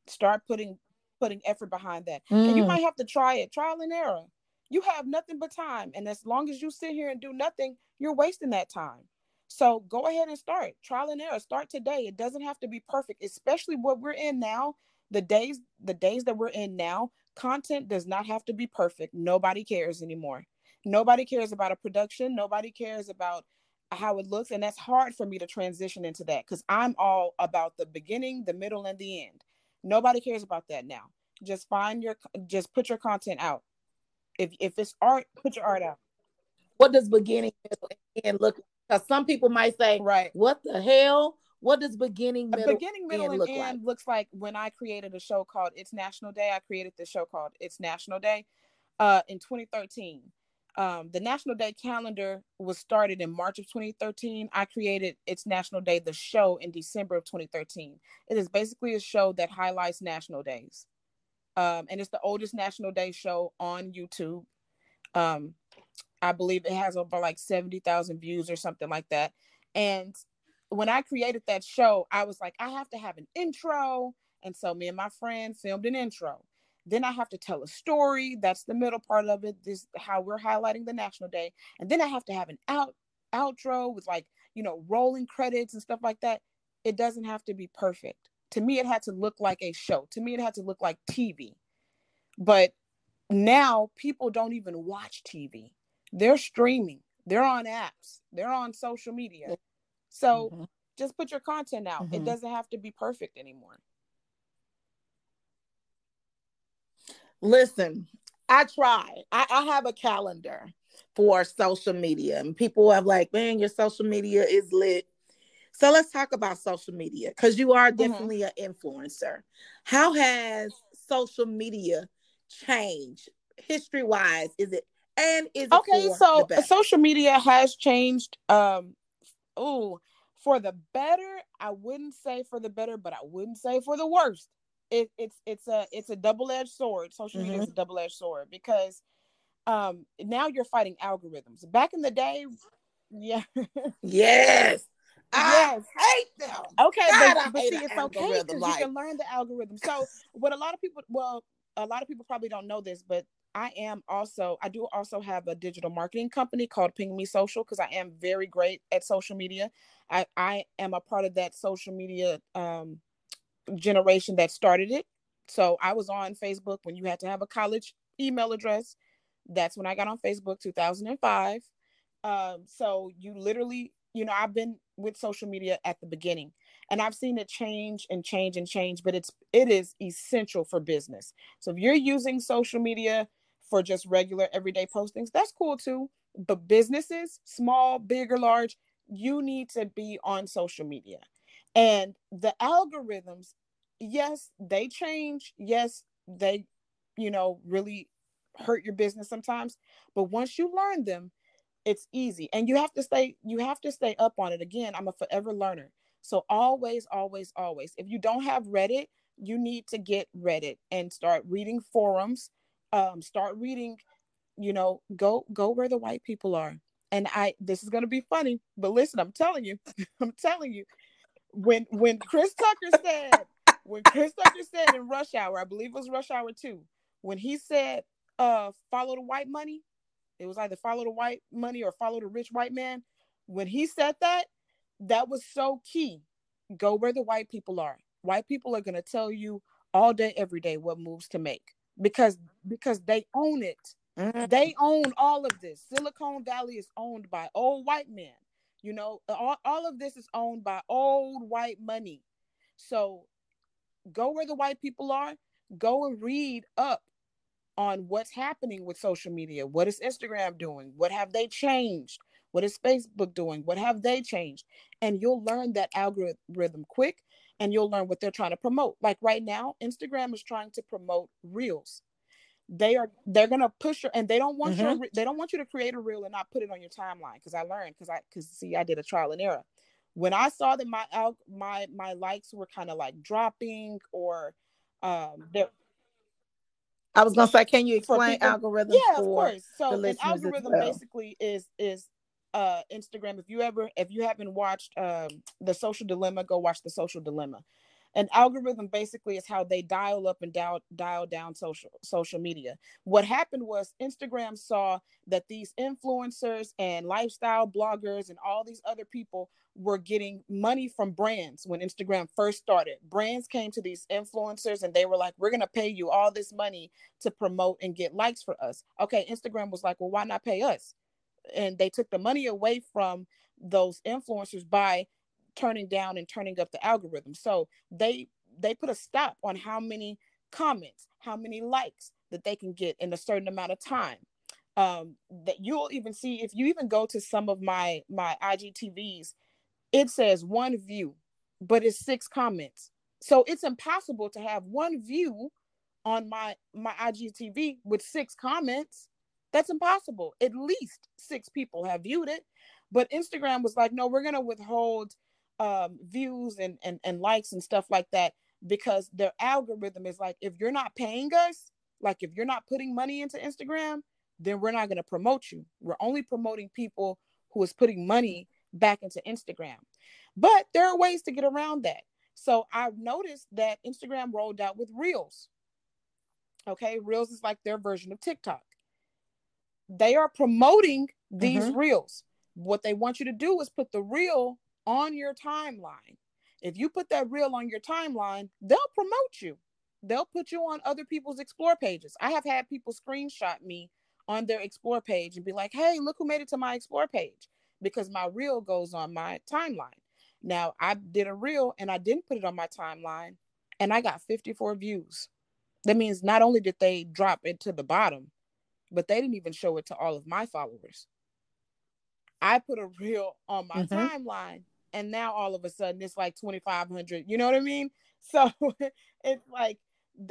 start putting putting effort behind that and you
Mm.
might have to try it trial and error you have nothing but time and as long as you sit here and do nothing you're wasting that time. So go ahead and start. Trial and error start today. It doesn't have to be perfect especially what we're in now. The days the days that we're in now content does not have to be perfect. Nobody cares anymore. Nobody cares about a production. Nobody cares about how it looks and that's hard for me to transition into that because i'm all about the beginning the middle and the end. Nobody cares about that now. Just find your just put your content out if if it's art put your art out
What does beginning middle, and end look like? Because some people might say,
right
What the hell? What does beginning middle?
beginning middle
end
and
look
end
like?
looks like when i created a show called it's national day i created this show called it's national day uh in 2013 um the national day calendar was started in march of 2013 i created it's national day the show in december of 2013 it is basically a show that highlights national days um and it's the oldest national day show on youtube um i believe it has over like 70,000 views or something like that and when I created that show, I was like, I have to have an intro. And so me and my friend filmed an intro. Then I have to tell a story. That's the middle part of it. This how we're highlighting the National Day. And then I have to have an out outro with like, you know, rolling credits and stuff like that. It doesn't have to be perfect. To me, it had to look like a show. To me, it had to look like TV. But now people don't even watch TV. They're streaming. They're on apps. They're on social media. So
Mhm.
just put your content out. It
Mhm.
doesn't have to be perfect anymore.
Listen, I try. I, I have a calendar for social media, and people have like, man, your social media is lit. So let's talk about social media because you are
Mhm.
definitely an influencer. How has social media changed history wise? Is it and is it
Okay, so social media has changed. Um, oh, for the better, I wouldn't say for the better, but I wouldn't say for the worst. It, it's it's a it's a double edged sword. Social media
Mm-hmm.
is a double edged sword because um now you're fighting algorithms. Back in the day, yeah,
yes, I
yes,
hate them.
Okay,
God,
but, but see, it's okay because
like-
you can learn the algorithm. So, what a lot of people, well, a lot of people probably don't know this, but I am also, I do also have a digital marketing company called Ping Me Social because I am very great at social media. I I am a part of that social media um, generation that started it. So I was on Facebook when you had to have a college email address. That's when I got on Facebook, 2005. Um, so you literally, you know, I've been with social media at the beginning and I've seen it change and change and change, but it's it is essential for business. So if you're using social media for just regular everyday postings, that's cool too. But businesses, small, big or large, you need to be on social media. And the algorithms, yes, they change. Yes, they, you know, really hurt your business sometimes. But once you learn them, it's easy. And you have to stay, you have to stay up on it. Again, I'm a forever learner. So always, always, always. If you don't have Reddit, you need to get Reddit and start reading forums. Um, start reading, you know, go go where the white people are. And I this is gonna be funny, but listen, I'm telling you, I'm telling you, when when Chris Tucker said, when Chris Tucker said in Rush Hour, I believe it was Rush Hour two, when he said, uh, follow the white money, it was either follow the white money or follow the rich white man. When he said that, that was so key. Go where the white people are. White people are going to tell you all day, every day what moves to make because because they own it.
Mhm.
They own all of this. Silicon Valley is owned by old white men. You know, all, all of this is owned by old white money. So go where the white people are. Go and read up on what's happening with social media. What is Instagram doing? What have they changed? What is Facebook doing? What have they changed? And you'll learn that algorithm quick and you'll learn what they're trying to promote. Like right now, Instagram is trying to promote reels. They are they're gonna push your and they don't want mm-hmm. you they don't want you to create a reel and not put it on your timeline because I learned because I because see I did a trial and error. When I saw that my my my likes were kind of like dropping or um
I was gonna say, can you explain algorithm?
Yeah, of course. So an algorithm well. basically is is uh Instagram. If you ever if you haven't watched um the social dilemma, go watch the social dilemma. An algorithm basically is how they dial up and dial dial down social social media. What happened was Instagram saw that these influencers and lifestyle bloggers and all these other people were getting money from brands when Instagram first started. Brands came to these influencers and they were like, We're going to pay you all this money to promote and get likes for us. Okay, Instagram was like, Well, why not pay us? And they took the money away from those influencers by turning down and turning up the algorithm. So they they put a stop on how many comments, how many likes that they can get in a certain amount of time. Um, that you'll even see if you even go to some of my my IGTVs it says one view, but it's six comments. So it's impossible to have one view on my my IGTV with six comments. That's impossible. At least six people have viewed it. But Instagram was like, no, we're gonna withhold um, views and, and and likes and stuff like that because their algorithm is like, if you're not paying us, like if you're not putting money into Instagram, then we're not gonna promote you. We're only promoting people who is putting money back into Instagram. But there are ways to get around that. So I've noticed that Instagram rolled out with Reels. Okay, Reels is like their version of TikTok. They are promoting these mm-hmm. Reels. What they want you to do is put the reel on your timeline. If you put that reel on your timeline, they'll promote you. They'll put you on other people's explore pages. I have had people screenshot me on their explore page and be like, hey, look who made it to my explore page because my reel goes on my timeline. Now, I did a reel and I didn't put it on my timeline and I got 54 views. That means not only did they drop it to the bottom, but they didn't even show it to all of my followers. I put a reel on my mm-hmm. timeline and now all of a sudden it's like 2500 you know what i mean so it's like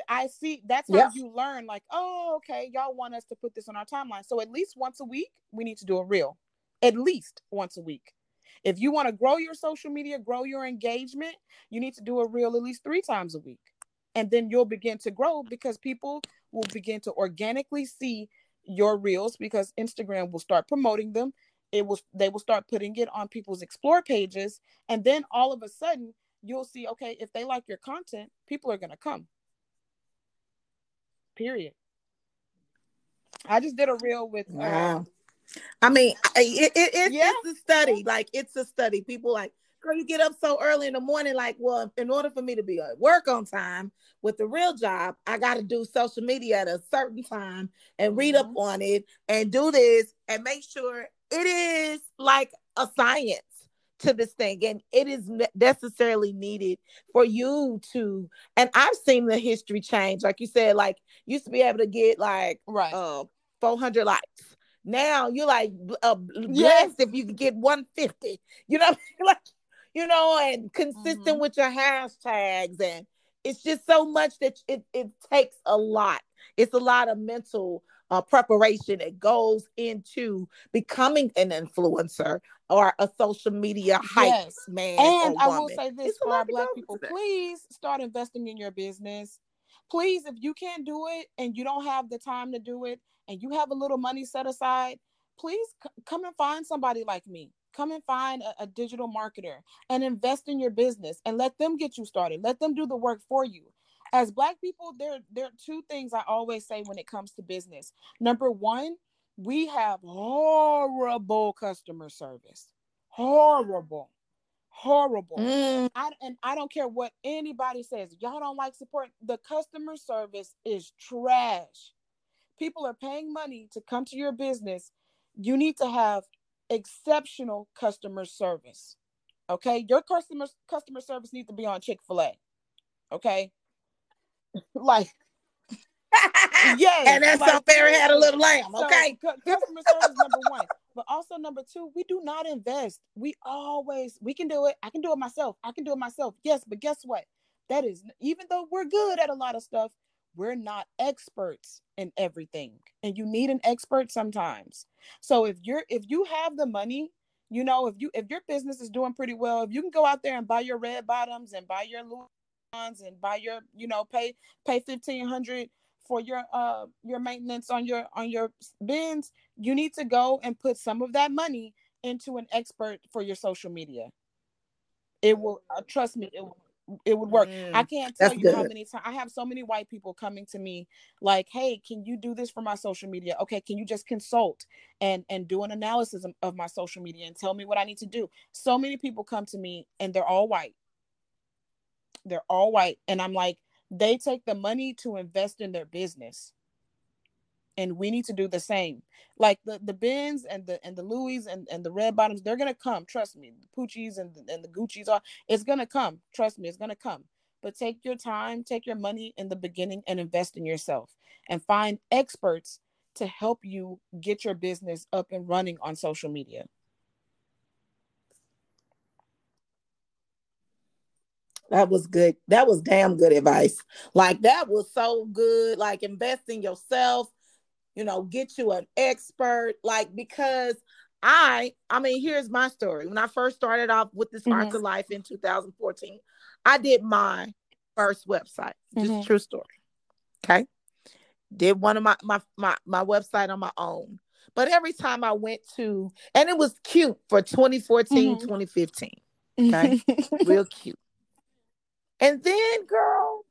i see that's how yep. you learn like oh okay y'all want us to put this on our timeline so at least once a week we need to do a reel at least once a week. If you want to grow your social media, grow your engagement, you need to do a reel at least three times a week. And then you'll begin to grow because people will begin to organically see your reels because Instagram will start promoting them. It will they will start putting it on people's explore pages. And then all of a sudden you'll see, okay, if they like your content, people are gonna come. Period. I just did a reel with uh, wow.
I mean, it, it, it's, yeah. it's a study. Like it's a study. People like, girl, you get up so early in the morning. Like, well, in order for me to be at work on time with the real job, I got to do social media at a certain time and read mm-hmm. up on it and do this and make sure it is like a science to this thing and it is necessarily needed for you to and i've seen the history change like you said like used to be able to get like right uh 400 likes now you're like uh, blessed yes. if you can get 150. You know, like you know, and consistent mm-hmm. with your hashtags, and it's just so much that it it takes a lot. It's a lot of mental uh, preparation that goes into becoming an influencer or a social media hype yes. man.
And I will say this it's for our black people: please start investing in your business. Please, if you can't do it and you don't have the time to do it, and you have a little money set aside, please c- come and find somebody like me. Come and find a, a digital marketer and invest in your business and let them get you started. Let them do the work for you as black people there there are two things i always say when it comes to business. Number one we have horrible customer service. Horrible. Horrible. Mm. I, and i don't care what anybody says. Y'all don't like support. The customer service is trash. People are paying money to come to your business, you need to have exceptional customer service. Okay, your customer customer service needs to be on Chick Fil A. Okay, like Yes,
and that's
like,
how Mary had a little lamb. Okay.
cu- customer service number one. But also number two, we do not invest. We always we can do it. I can do it myself. I can do it myself. Yes, but guess what? That is even though we're good at a lot of stuff, we're not experts in everything. And you need an expert sometimes. So if you're if you have the money, you know, if you if your business is doing pretty well, if you can go out there and buy your red bottoms and buy your and buy your, you know, pay pay fifteen hundred for your uh your maintenance on your on your bins, you need to go and put some of that money into an expert for your social media. It will uh, trust me. It will, it would work.
Mm,
I can't tell
that's
you how many times I have so many white people coming to me like, "Hey, can you do this for my social media? Okay, can you just consult and and do an analysis of, of my social media and tell me what I need to do?" So many people come to me and they're all white. They're all white and I'm like, they take the money to invest in their business. And we need to do the same. Like the the bins and the and the louis and, and the red bottoms they're gonna come. Trust me. The poochies and the, and the gucci's are it's gonna come. Trust me it's gonna come. But take your time take your money in the beginning and invest in yourself and find experts to help you get your business up and running on social media
That was good. That was damn good advice. Like that was so good. Like invest in yourself, you know, get you an expert. Like because I, I mean, here's my story. When I first started off with this Heart
Mhm.
to Life in 2014, I did my first website. Just
Mhm.
true story. Okay. Did one of my my my my website on my own. But every time I went to, and it was cute for 2014,
Mhm.
2015 Okay. real cute. And then, girl,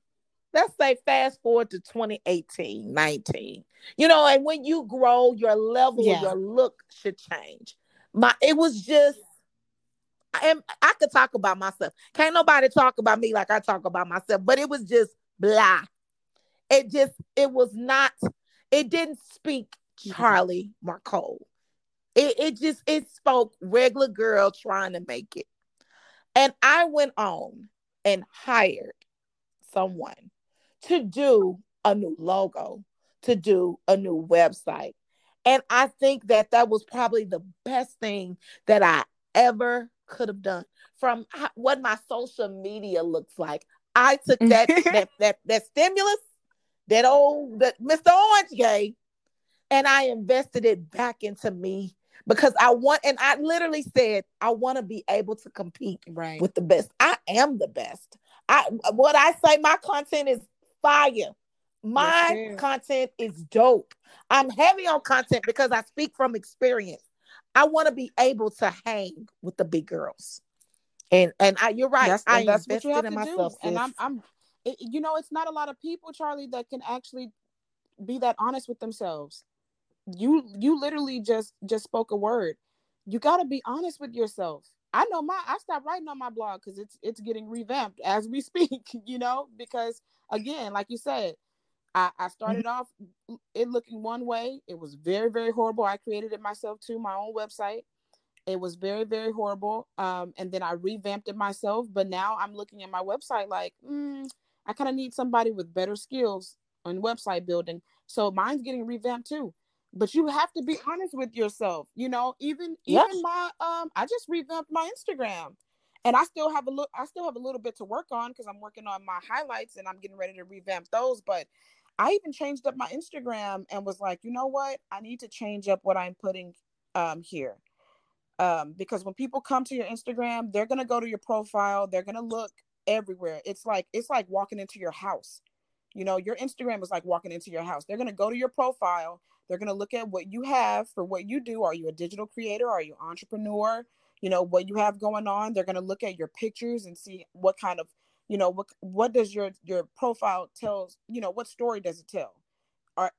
let's say fast forward to 2018, 19. You know, and when you grow, your level,
Yeah.
your look should change. My it was just I am I could talk about myself. Can't nobody talk about me like I talk about myself, but it was just blah. It just it was not, it didn't speak
Mhm.
Charlie Marcole. It it just it spoke regular girl trying to make it. And I went on and hired someone to do a new logo, to do a new website. And I think that that was probably the best thing that I ever could have done from what my social media looks like. I took that that that that stimulus, that old that Mr. Orange gave, and I invested it back into me because I want and I literally said I want to be able to compete
right
with the best. I am the best. I what I say my content is fire. My
Yes,
content is dope. I'm heavy on content because I speak from experience. I want to be able to hang with the big girls. And and I, you're right.
That's,
I
that's what
invested
you have
in
to
myself.
do. And. I'm, I'm, it, you know, it's not a lot of people, Charlie, that can actually be that honest with themselves. You, you literally just, just spoke a word. You got to be honest with yourself. I know my, I stopped writing on my blog because it's, it's getting revamped as we speak. You know, because again, like you said, I, I started off it looking one way. It was very, very horrible. I created it myself too, my own website. It was very, very horrible. Um, and then I revamped it myself. But now I'm looking at my website like, mm, I kind of need somebody with better skills on website building. So mine's getting revamped too. But you have to be honest with yourself. You know, even even my um, I just revamped my Instagram, and I still have a look. I still have a little bit to work on because I'm working on my highlights and I'm getting ready to revamp those. But I even changed up my Instagram and was like, you know what? I need to change up what I'm putting um here um, because when people come to your Instagram, they're gonna go to your profile, they're gonna look everywhere. It's like it's like walking into your house. You know, your Instagram is like walking into your house. They're gonna go to your profile, they're gonna look at what you have for what you do. Are you a digital creator? Are you entrepreneur? You know, what you have going on. They're gonna look at your pictures and see what kind of, you know, what what does your your profile tells, you know, what story does it tell? Are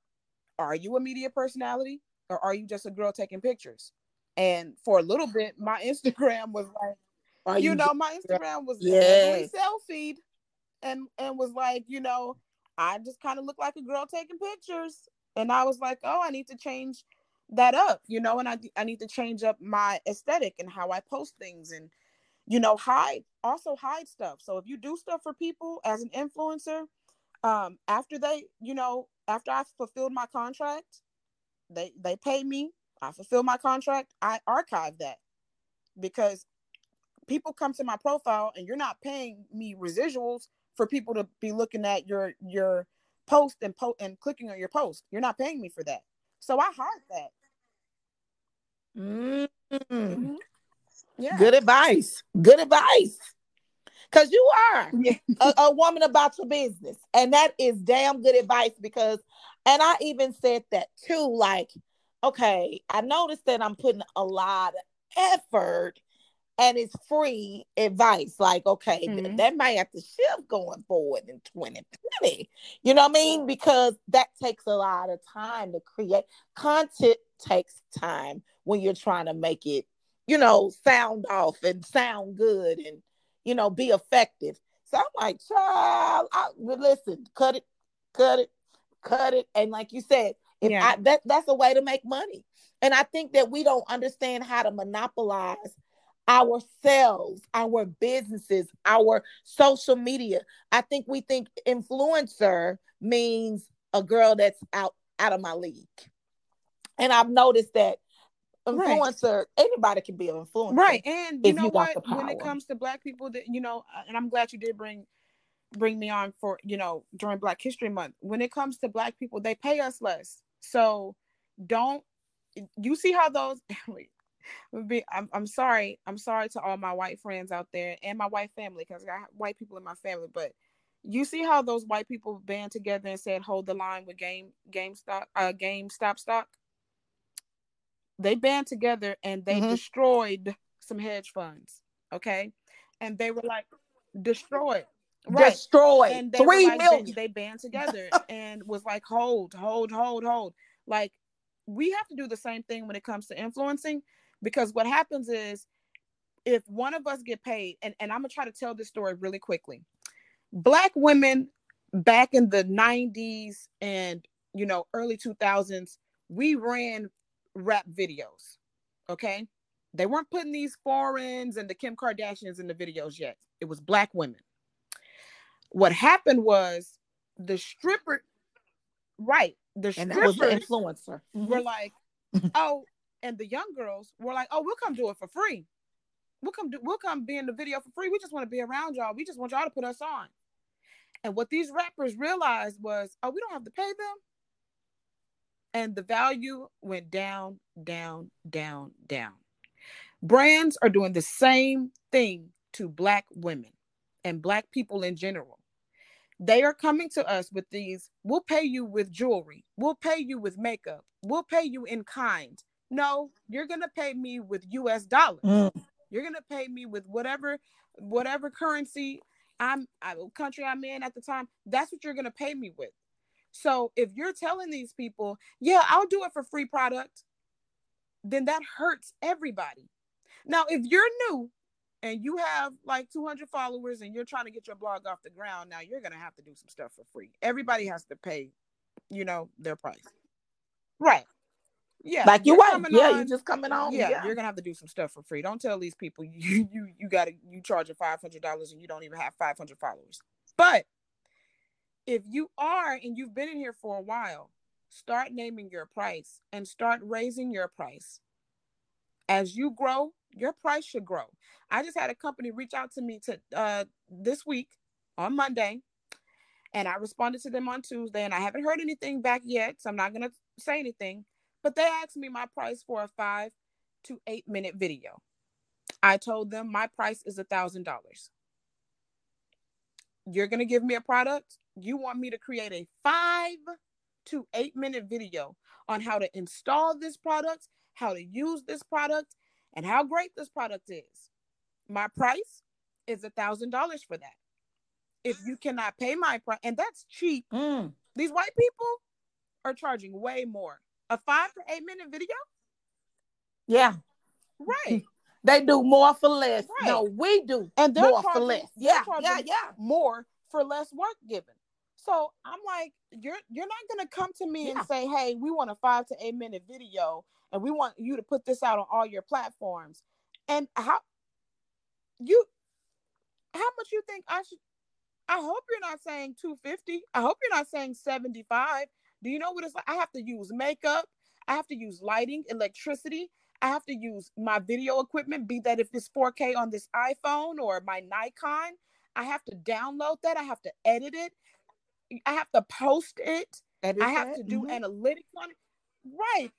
are you a media personality or are you just a girl taking pictures? And for a little bit, my Instagram was like,
Are
you, know, my Instagram was
Yes.
heavily selfie and and was like, you know, I just kind of looked like a girl taking pictures. And I was like, oh, I need to change that up, you know, and I I need to change up my aesthetic and how I post things and you know, hide also hide stuff. So if you do stuff for people as an influencer, Um, after they, you know, after I fulfilled my contract, they they pay me. I fulfill my contract. I archive that because people come to my profile and you're not paying me residuals for people to be looking at your your post and po- and clicking on your post. You're not paying me for that. So I hide that.
Mm.
Mhm. Yeah.
Good advice. Good advice. Cause you are
Yeah.
a, a woman about your business. And that is damn good advice because and I even said that too. Like, okay, I noticed that I'm putting a lot of effort and it's free advice. Like, okay, th-
Mhm.
that might have to shift going forward in 2020. You know what I mean? Because that takes a lot of time to create content takes time when you're trying to make it, you know, sound off and sound good and you know, be effective. So I'm like, child, I, listen, cut it, cut it, cut it. And like you said, if
Yeah.
I that that's a way to make money. And I think that we don't understand how to monopolize ourselves, our businesses, our social media. I think we think influencer means a girl that's out out of my league. And I've noticed that
Right.
influencer, anybody can be an influencer.
right and you know
you
what when it comes to black people that you know uh, and i'm glad you did bring bring me on for you know during black history month when it comes to black people they pay us less so don't you see how those be I'm, I'm sorry i'm sorry to all my white friends out there and my white family because i got white people in my family but you see how those white people band together and said hold the line with game game stock uh GameStop stock? They band together and they
Mhm.
destroyed some hedge funds okay? And they were like destroyed. Right.
Destroyed.
And they
three
like,
million.
They, they band together and was like hold hold hold hold. Like we have to do the same thing when it comes to influencing because what happens is if one of us get paid and, and i'm gonna try to tell this story really quickly. Black women back in the 90s and you know early 2000s we ran rap videos okay? They weren't putting these foreigns and the kim kardashians in the videos yet. It was black women. What happened was the stripper right the
and that was the influencer.
were mm-hmm. like, oh, and the young girls were like, oh, we'll come do it for free. We'll come do, we'll come be in the video for free. We just want to be around y'all. We just want y'all to put us on. And what these rappers realized was, oh, we don't have to pay them. And the value went down, down, down, down. Brands are doing the same thing to Black women and Black people in general. They are coming to us with these, we'll pay you with jewelry, we'll pay you with makeup, we'll pay you in kind. No, you're going to pay me with US dollars.
Mm.
You're going to pay me with whatever whatever currency I'm I, country I'm in at the time. That's what you're going to pay me with. So if you're telling these people, yeah, I'll do it for free product, then that hurts everybody. Now, if you're new and you have like 200 followers and you're trying to get your blog off the ground, now you're going to have to do some stuff for free. Everybody has to pay, you know, their price. Right. Yeah.
like you
you're
right. Yeah,
on-
you just coming on.
yeah,
Yeah,
you're gonna have to do some stuff for free. Don't tell these people you you you gotta you charge a five hundred dollars and you don't even have five hundred followers. But if you are and you've been in here for a while, start naming your price and start raising your price. As you grow, your price should grow. I just had a company reach out to me to uh this week on Monday, and I responded to them on Tuesday, and I haven't heard anything back yet, so I'm not gonna say anything. But they asked me my price for a five to eight minute video. I told them my price is a thousand dollars. You're gonna give me a product. You want me to create a five to eight minute video on how to install this product, how to use this product, and how great this product is. My price is a thousand dollars for that. If you cannot pay my price, and that's cheap,
Mm.
these white people are charging way more. A five to eight minute video,
yeah.
right?
They do more for less.
Right.
No, we do
And they're
more for less. Yeah, yeah, yeah.
more for less work given. So I'm like, you're you're not gonna come to me
Yeah.
and say, hey, we want a five to eight minute video and we want you to put this out on all your platforms. And how you how much you think I should I hope you're not saying 250. I hope you're not saying 75. Do you know what it's like? I have to use makeup. I have to use lighting, electricity. I have to use my video equipment, be that if it's 4K on this iPhone or my Nikon. I have to download that. I have to edit it. I have to post it. Edit I have that. to do mm-hmm. analytics on it. Right.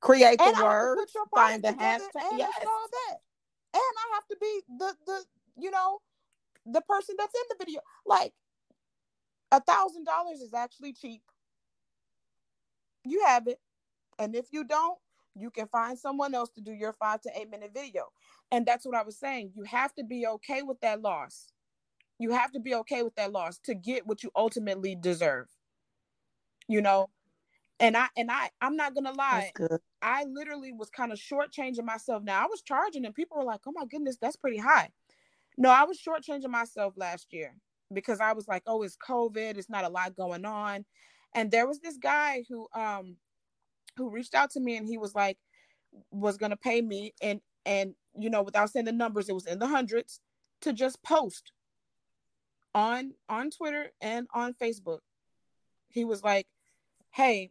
Create the words, find the hashtag.
And yes. all that. And I have to be the the you know the person that's in the video. Like a thousand dollars is actually cheap. You have it. And if you don't, you can find someone else to do your five to eight minute video. And that's what I was saying. You have to be okay with that loss. You have to be okay with that loss to get what you ultimately deserve. You know, and I and I I'm not gonna lie. I literally was kind of shortchanging myself. Now I was charging, and people were like, "Oh my goodness, that's pretty high." No, I was shortchanging myself last year because I was like, "Oh, it's COVID. It's not a lot going on." And there was this guy who um who reached out to me, and he was like, was gonna pay me, and and you know, without saying the numbers, it was in the hundreds to just post on on Twitter and on Facebook. He was like, "Hey,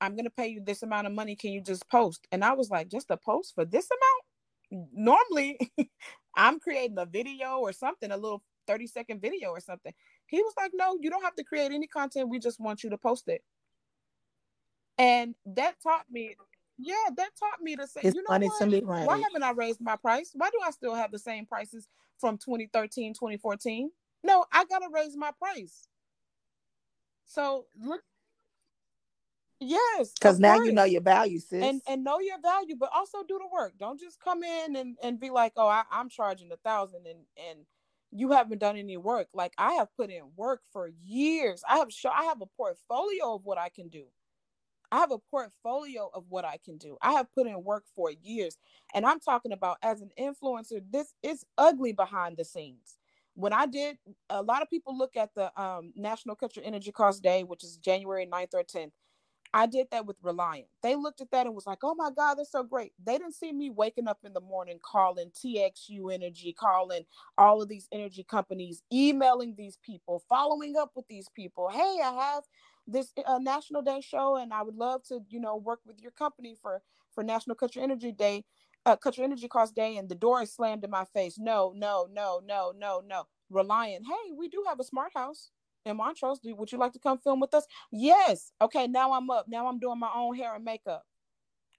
I'm to pay you this amount of money. Can you just post?" And I was like, "Just a post for this amount?" Normally, I'm creating a video or something, a little 30 second video or something. He was like, "No, you don't have to create any content. We just want you to post it." And that taught me yeah, that taught me to say, it's you know what? Why haven't I raised my price? Why do I still have the same prices from 2013, 2014? No, I gotta raise my price. So look, yes,
because now course. you know your value, sis,
and and know your value, but also do the work. Don't just come in and and be like, oh, I, I'm charging a thousand, and and you haven't done any work. Like I have put in work for years. I have show I have a portfolio of what I can do. I have a portfolio of what I can do. I have put in work for years. And I'm talking about as an influencer, this is ugly behind the scenes when I did, a lot of people look at the um, National Your Energy Cost Day, which is January 9th or 10th. I did that with Reliant. They looked at that and was like, oh my God, that's so great. They didn't see me waking up in the morning calling TXU Energy, calling all of these energy companies, emailing these people, following up with these people. Hey, I have this uh, National Day show and I would love to, you know, work with your company for, for National Your Energy Day uh, your energy cost day and the door is slammed in my face. No, no, no, no, no, no. Reliant. Hey, we do have a smart house in Montrose. Do, would you like to come film with us? Yes. Okay, now I'm up. Now I'm doing my own hair and makeup.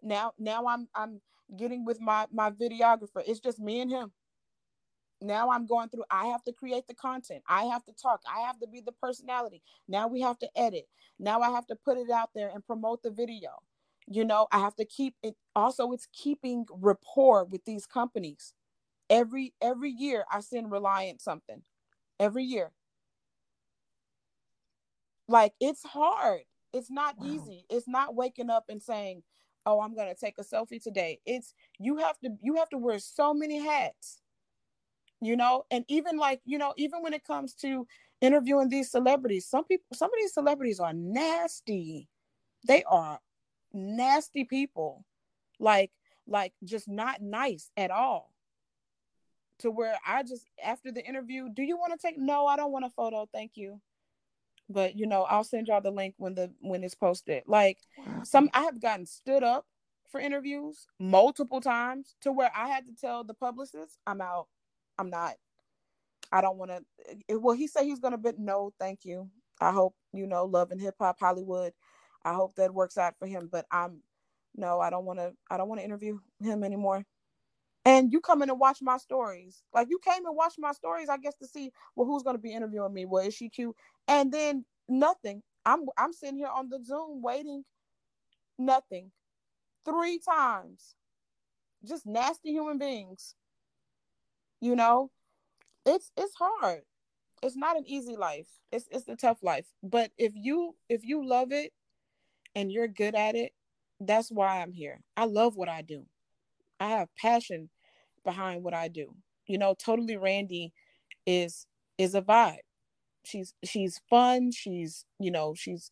Now, now I'm I'm getting with my my videographer. It's just me and him. Now I'm going through. I have to create the content. I have to talk. I have to be the personality. Now we have to edit. Now I have to put it out there and promote the video you know i have to keep it also it's keeping rapport with these companies every every year i send reliant something every year like it's hard. It's not wow. easy. It's not waking up and saying oh i'm going to take a selfie today. It's you have to you have to wear so many hats you know? And even like you know even when it comes to interviewing these celebrities some people some of these celebrities are nasty. They are nasty people. Like like just not nice at all. To where i just after the interview do you want to take no i don't want a photo. Thank you but you know i'll send y'all the link when the when it's posted like wow. some i have gotten stood up for interviews multiple times to where i had to tell the publicist i'm out i'm not i don't want to eh, well he said he's gonna but no thank you i hope you know love and hip hop hollywood I hope that works out for him. But I'm no, I don't want to. I don't want to interview him anymore. And you come in and watch my stories. Like you came and watched my stories, I guess to see well who's going to be interviewing me. Well, is she cute? And then nothing. I'm I'm sitting here on the Zoom waiting. Nothing. Three times. Just nasty human beings. You know, it's it's hard. It's not an easy life. It's it's a tough life. But if you if you love it and you're good at it, that's why I'm here. I love what I do. I have passion behind what I do. You know, totally Randy is is a vibe. She's she's fun, she's, you know, she's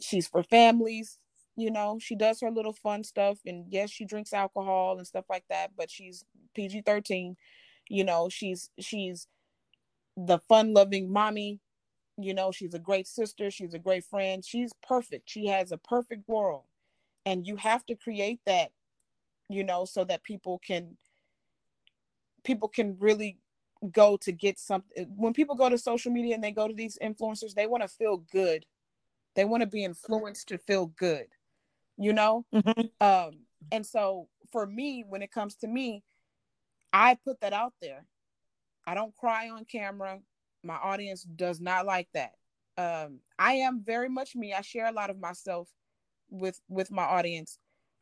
she's for families, you know, she does her little fun stuff and yes, she drinks alcohol and stuff like that, but she's PG-13. You know, she's she's the fun loving mommy. You know, she's a great sister. She's a great friend. She's perfect. She has a perfect world. And you have to create that, you know, so that people can people can really go to get something when people go to social media and they go to these influencers they want to feel good. They want to be influenced to feel good you know? Mm-hmm. um and so for me when it comes to me i put that out there. I don't cry on camera. My audience does not like that. Um i am very much me. I share a lot of myself with with my audience.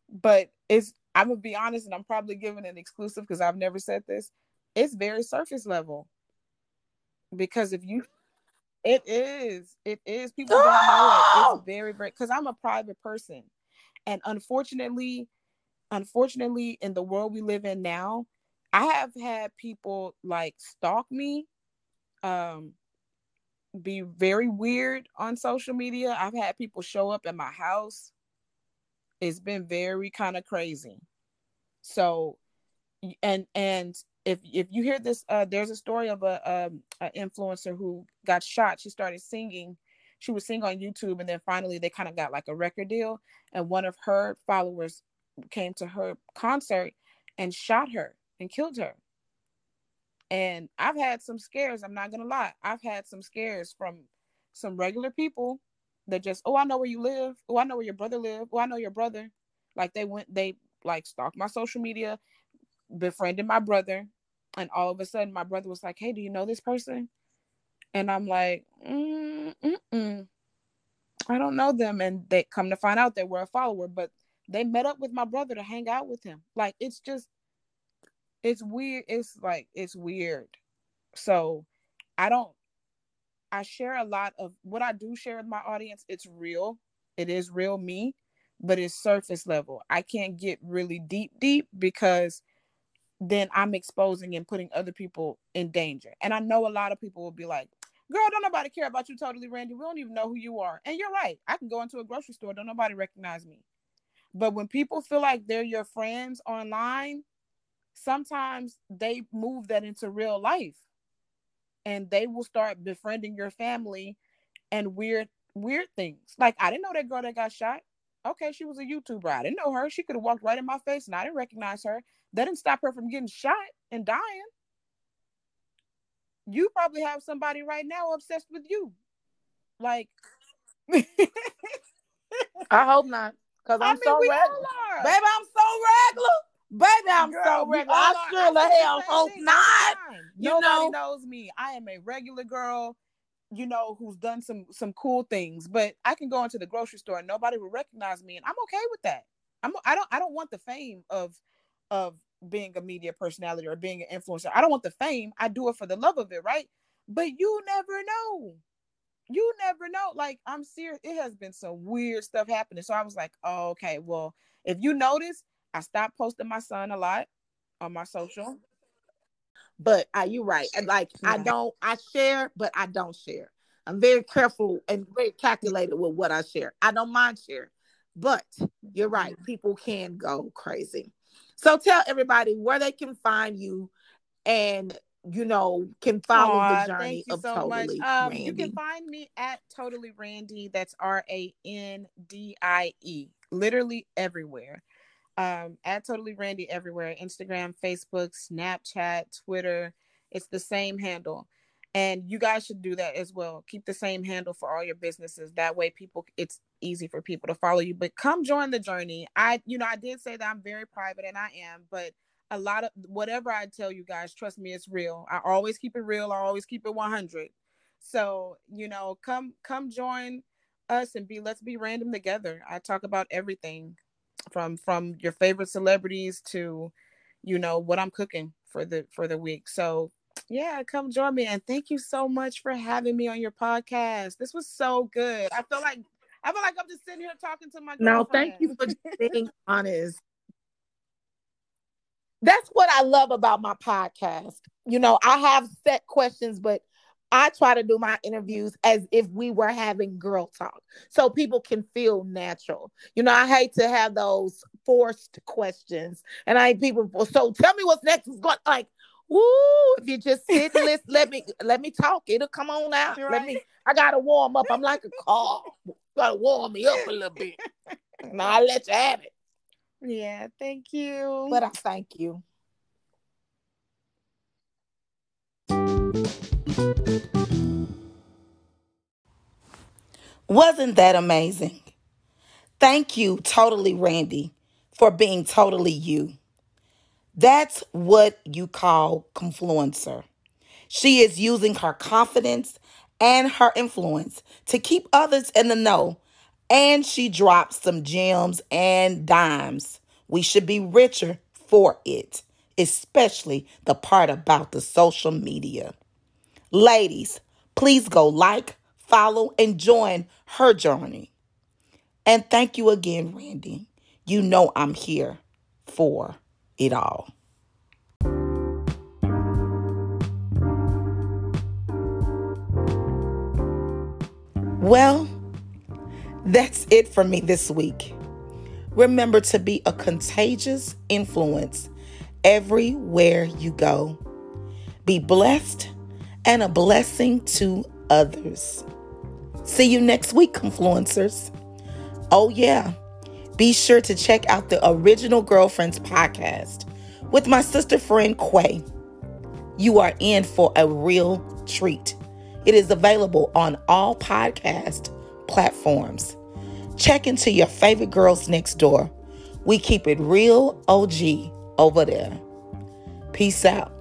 But it's i'm gonna be honest and i'm probably giving an exclusive because i've never said this it's very surface level. Because if you it is it is. People don't know it. It's very very because i'm a private person. And unfortunately unfortunately in the world we live in now i have had people like stalk me um be very weird on social media. I've had people show up at my house. It's been very kind of crazy so and and if if you hear this, uh, there's a story of a, um, a influencer who got shot. She started singing. She would sing on YouTube, and then finally they kind of got like a record deal. And one of her followers came to her concert and shot her and killed her. And I've had some scares. I'm not gonna lie. I've had some scares from some regular people that just, oh, I know where you live. Oh, I know where your brother live. Oh, I know your brother. Like they went, they like stalked my social media, befriended my brother, and all of a sudden my brother was like hey do you know this person? And i'm like mm, i don't know them. And they come to find out they were a follower but they met up with my brother to hang out with him. Like it's just it's weird it's like it's weird. So i don't i share a lot of what i do share with my audience it's real. It is real me but it's surface level i can't get really deep deep because then I'm exposing and putting other people in danger. And I know a lot of people will be like, girl, don't nobody care about you totally, Randie. We don't even know who you are. And you're right. I can go into a grocery store, don't nobody recognize me. But when people feel like they're your friends online, sometimes they move that into real life. And they will start befriending your family and weird, weird things. Like I didn't know that girl that got shot. Okay, she was a YouTuber. I didn't know her. She could have walked right in my face and I didn't recognize her. That didn't stop her from getting shot and dying. You probably have somebody right now obsessed with you. Like
I hope not. Cause I'm I mean, so regular. Baby, I'm so regular. Baby, I'm Girl, so regular. I sure the hell hope not.
You Nobody know? knows me. I am a regular girl you know, who's done some some cool things, but I can go into the grocery store and nobody will recognize me, and I'm okay with that. I'm I don't I don't want the fame of of being a media personality or being an influencer. I don't want the fame. I do it for the love of it, right? But you never know. You never know. Like I'm serious. It has been some weird stuff happening. So I was like, oh, okay, well, if you notice, I stopped posting my son a lot on my social.
But are you right? And like yeah. I don't, I share, but I don't share. I'm very careful and very calculated with what I share. I don't mind sharing, but you're right. People can go crazy. So tell everybody where they can find you and you know can follow Aww, the journey of so totally um,
You can find me at totally Randie. That's R A N D I E. Literally everywhere um, at Totally Randie everywhere Instagram, Facebook, Snapchat, Twitter. It's the same handle. And you guys should do that as well. Keep the same handle for all your businesses. That way, people, it's easy for people to follow you. But come join the journey. I, you know, I did say that I'm very private and I am, but a lot of whatever I tell you guys, trust me, it's real. I always keep it real. I always keep it 100. So, you know, come, come join us and be, let's be random together. I talk about everything from from your favorite celebrities to you know what i'm cooking for the for the week. So yeah come join me. And thank you so much for having me on your podcast. This was so good. I feel like i feel like i'm just sitting here talking to my
no thank you for being honest. That's what i love about my podcast. You know i have set questions but I try to do my interviews as if we were having girl talk so people can feel natural. You know, I hate to have those forced questions and I people so tell me what's next is going like Woo! If you just sit and let, let me let me talk, it'll come on out. Let me. I gotta warm up. I'm like a car. gotta warm me up a little bit. and I'll let you have it.
Yeah, thank you.
But I thank you. Wasn't that amazing? Thank you, totally Randie, for being totally you. That's what you call confluencer. She is using her confidence and her influence to keep others in the know, and she drops some gems and dimes. We should be richer for it, especially the part about the social media. Ladies, please go like, follow, and join her journey. And thank you again, Randie. You know I'm here for it all. Well, that's it for me this week. Remember to be a contagious influence everywhere you go. Be blessed and a blessing to others. See you next week, Confluencers. Oh, yeah. Be sure to check out the Original Girlfriends podcast with my sister friend Quay. You are in for a real treat. It is available on all podcast platforms. Check into your favorite girls next door. We keep it real OG over there. Peace out.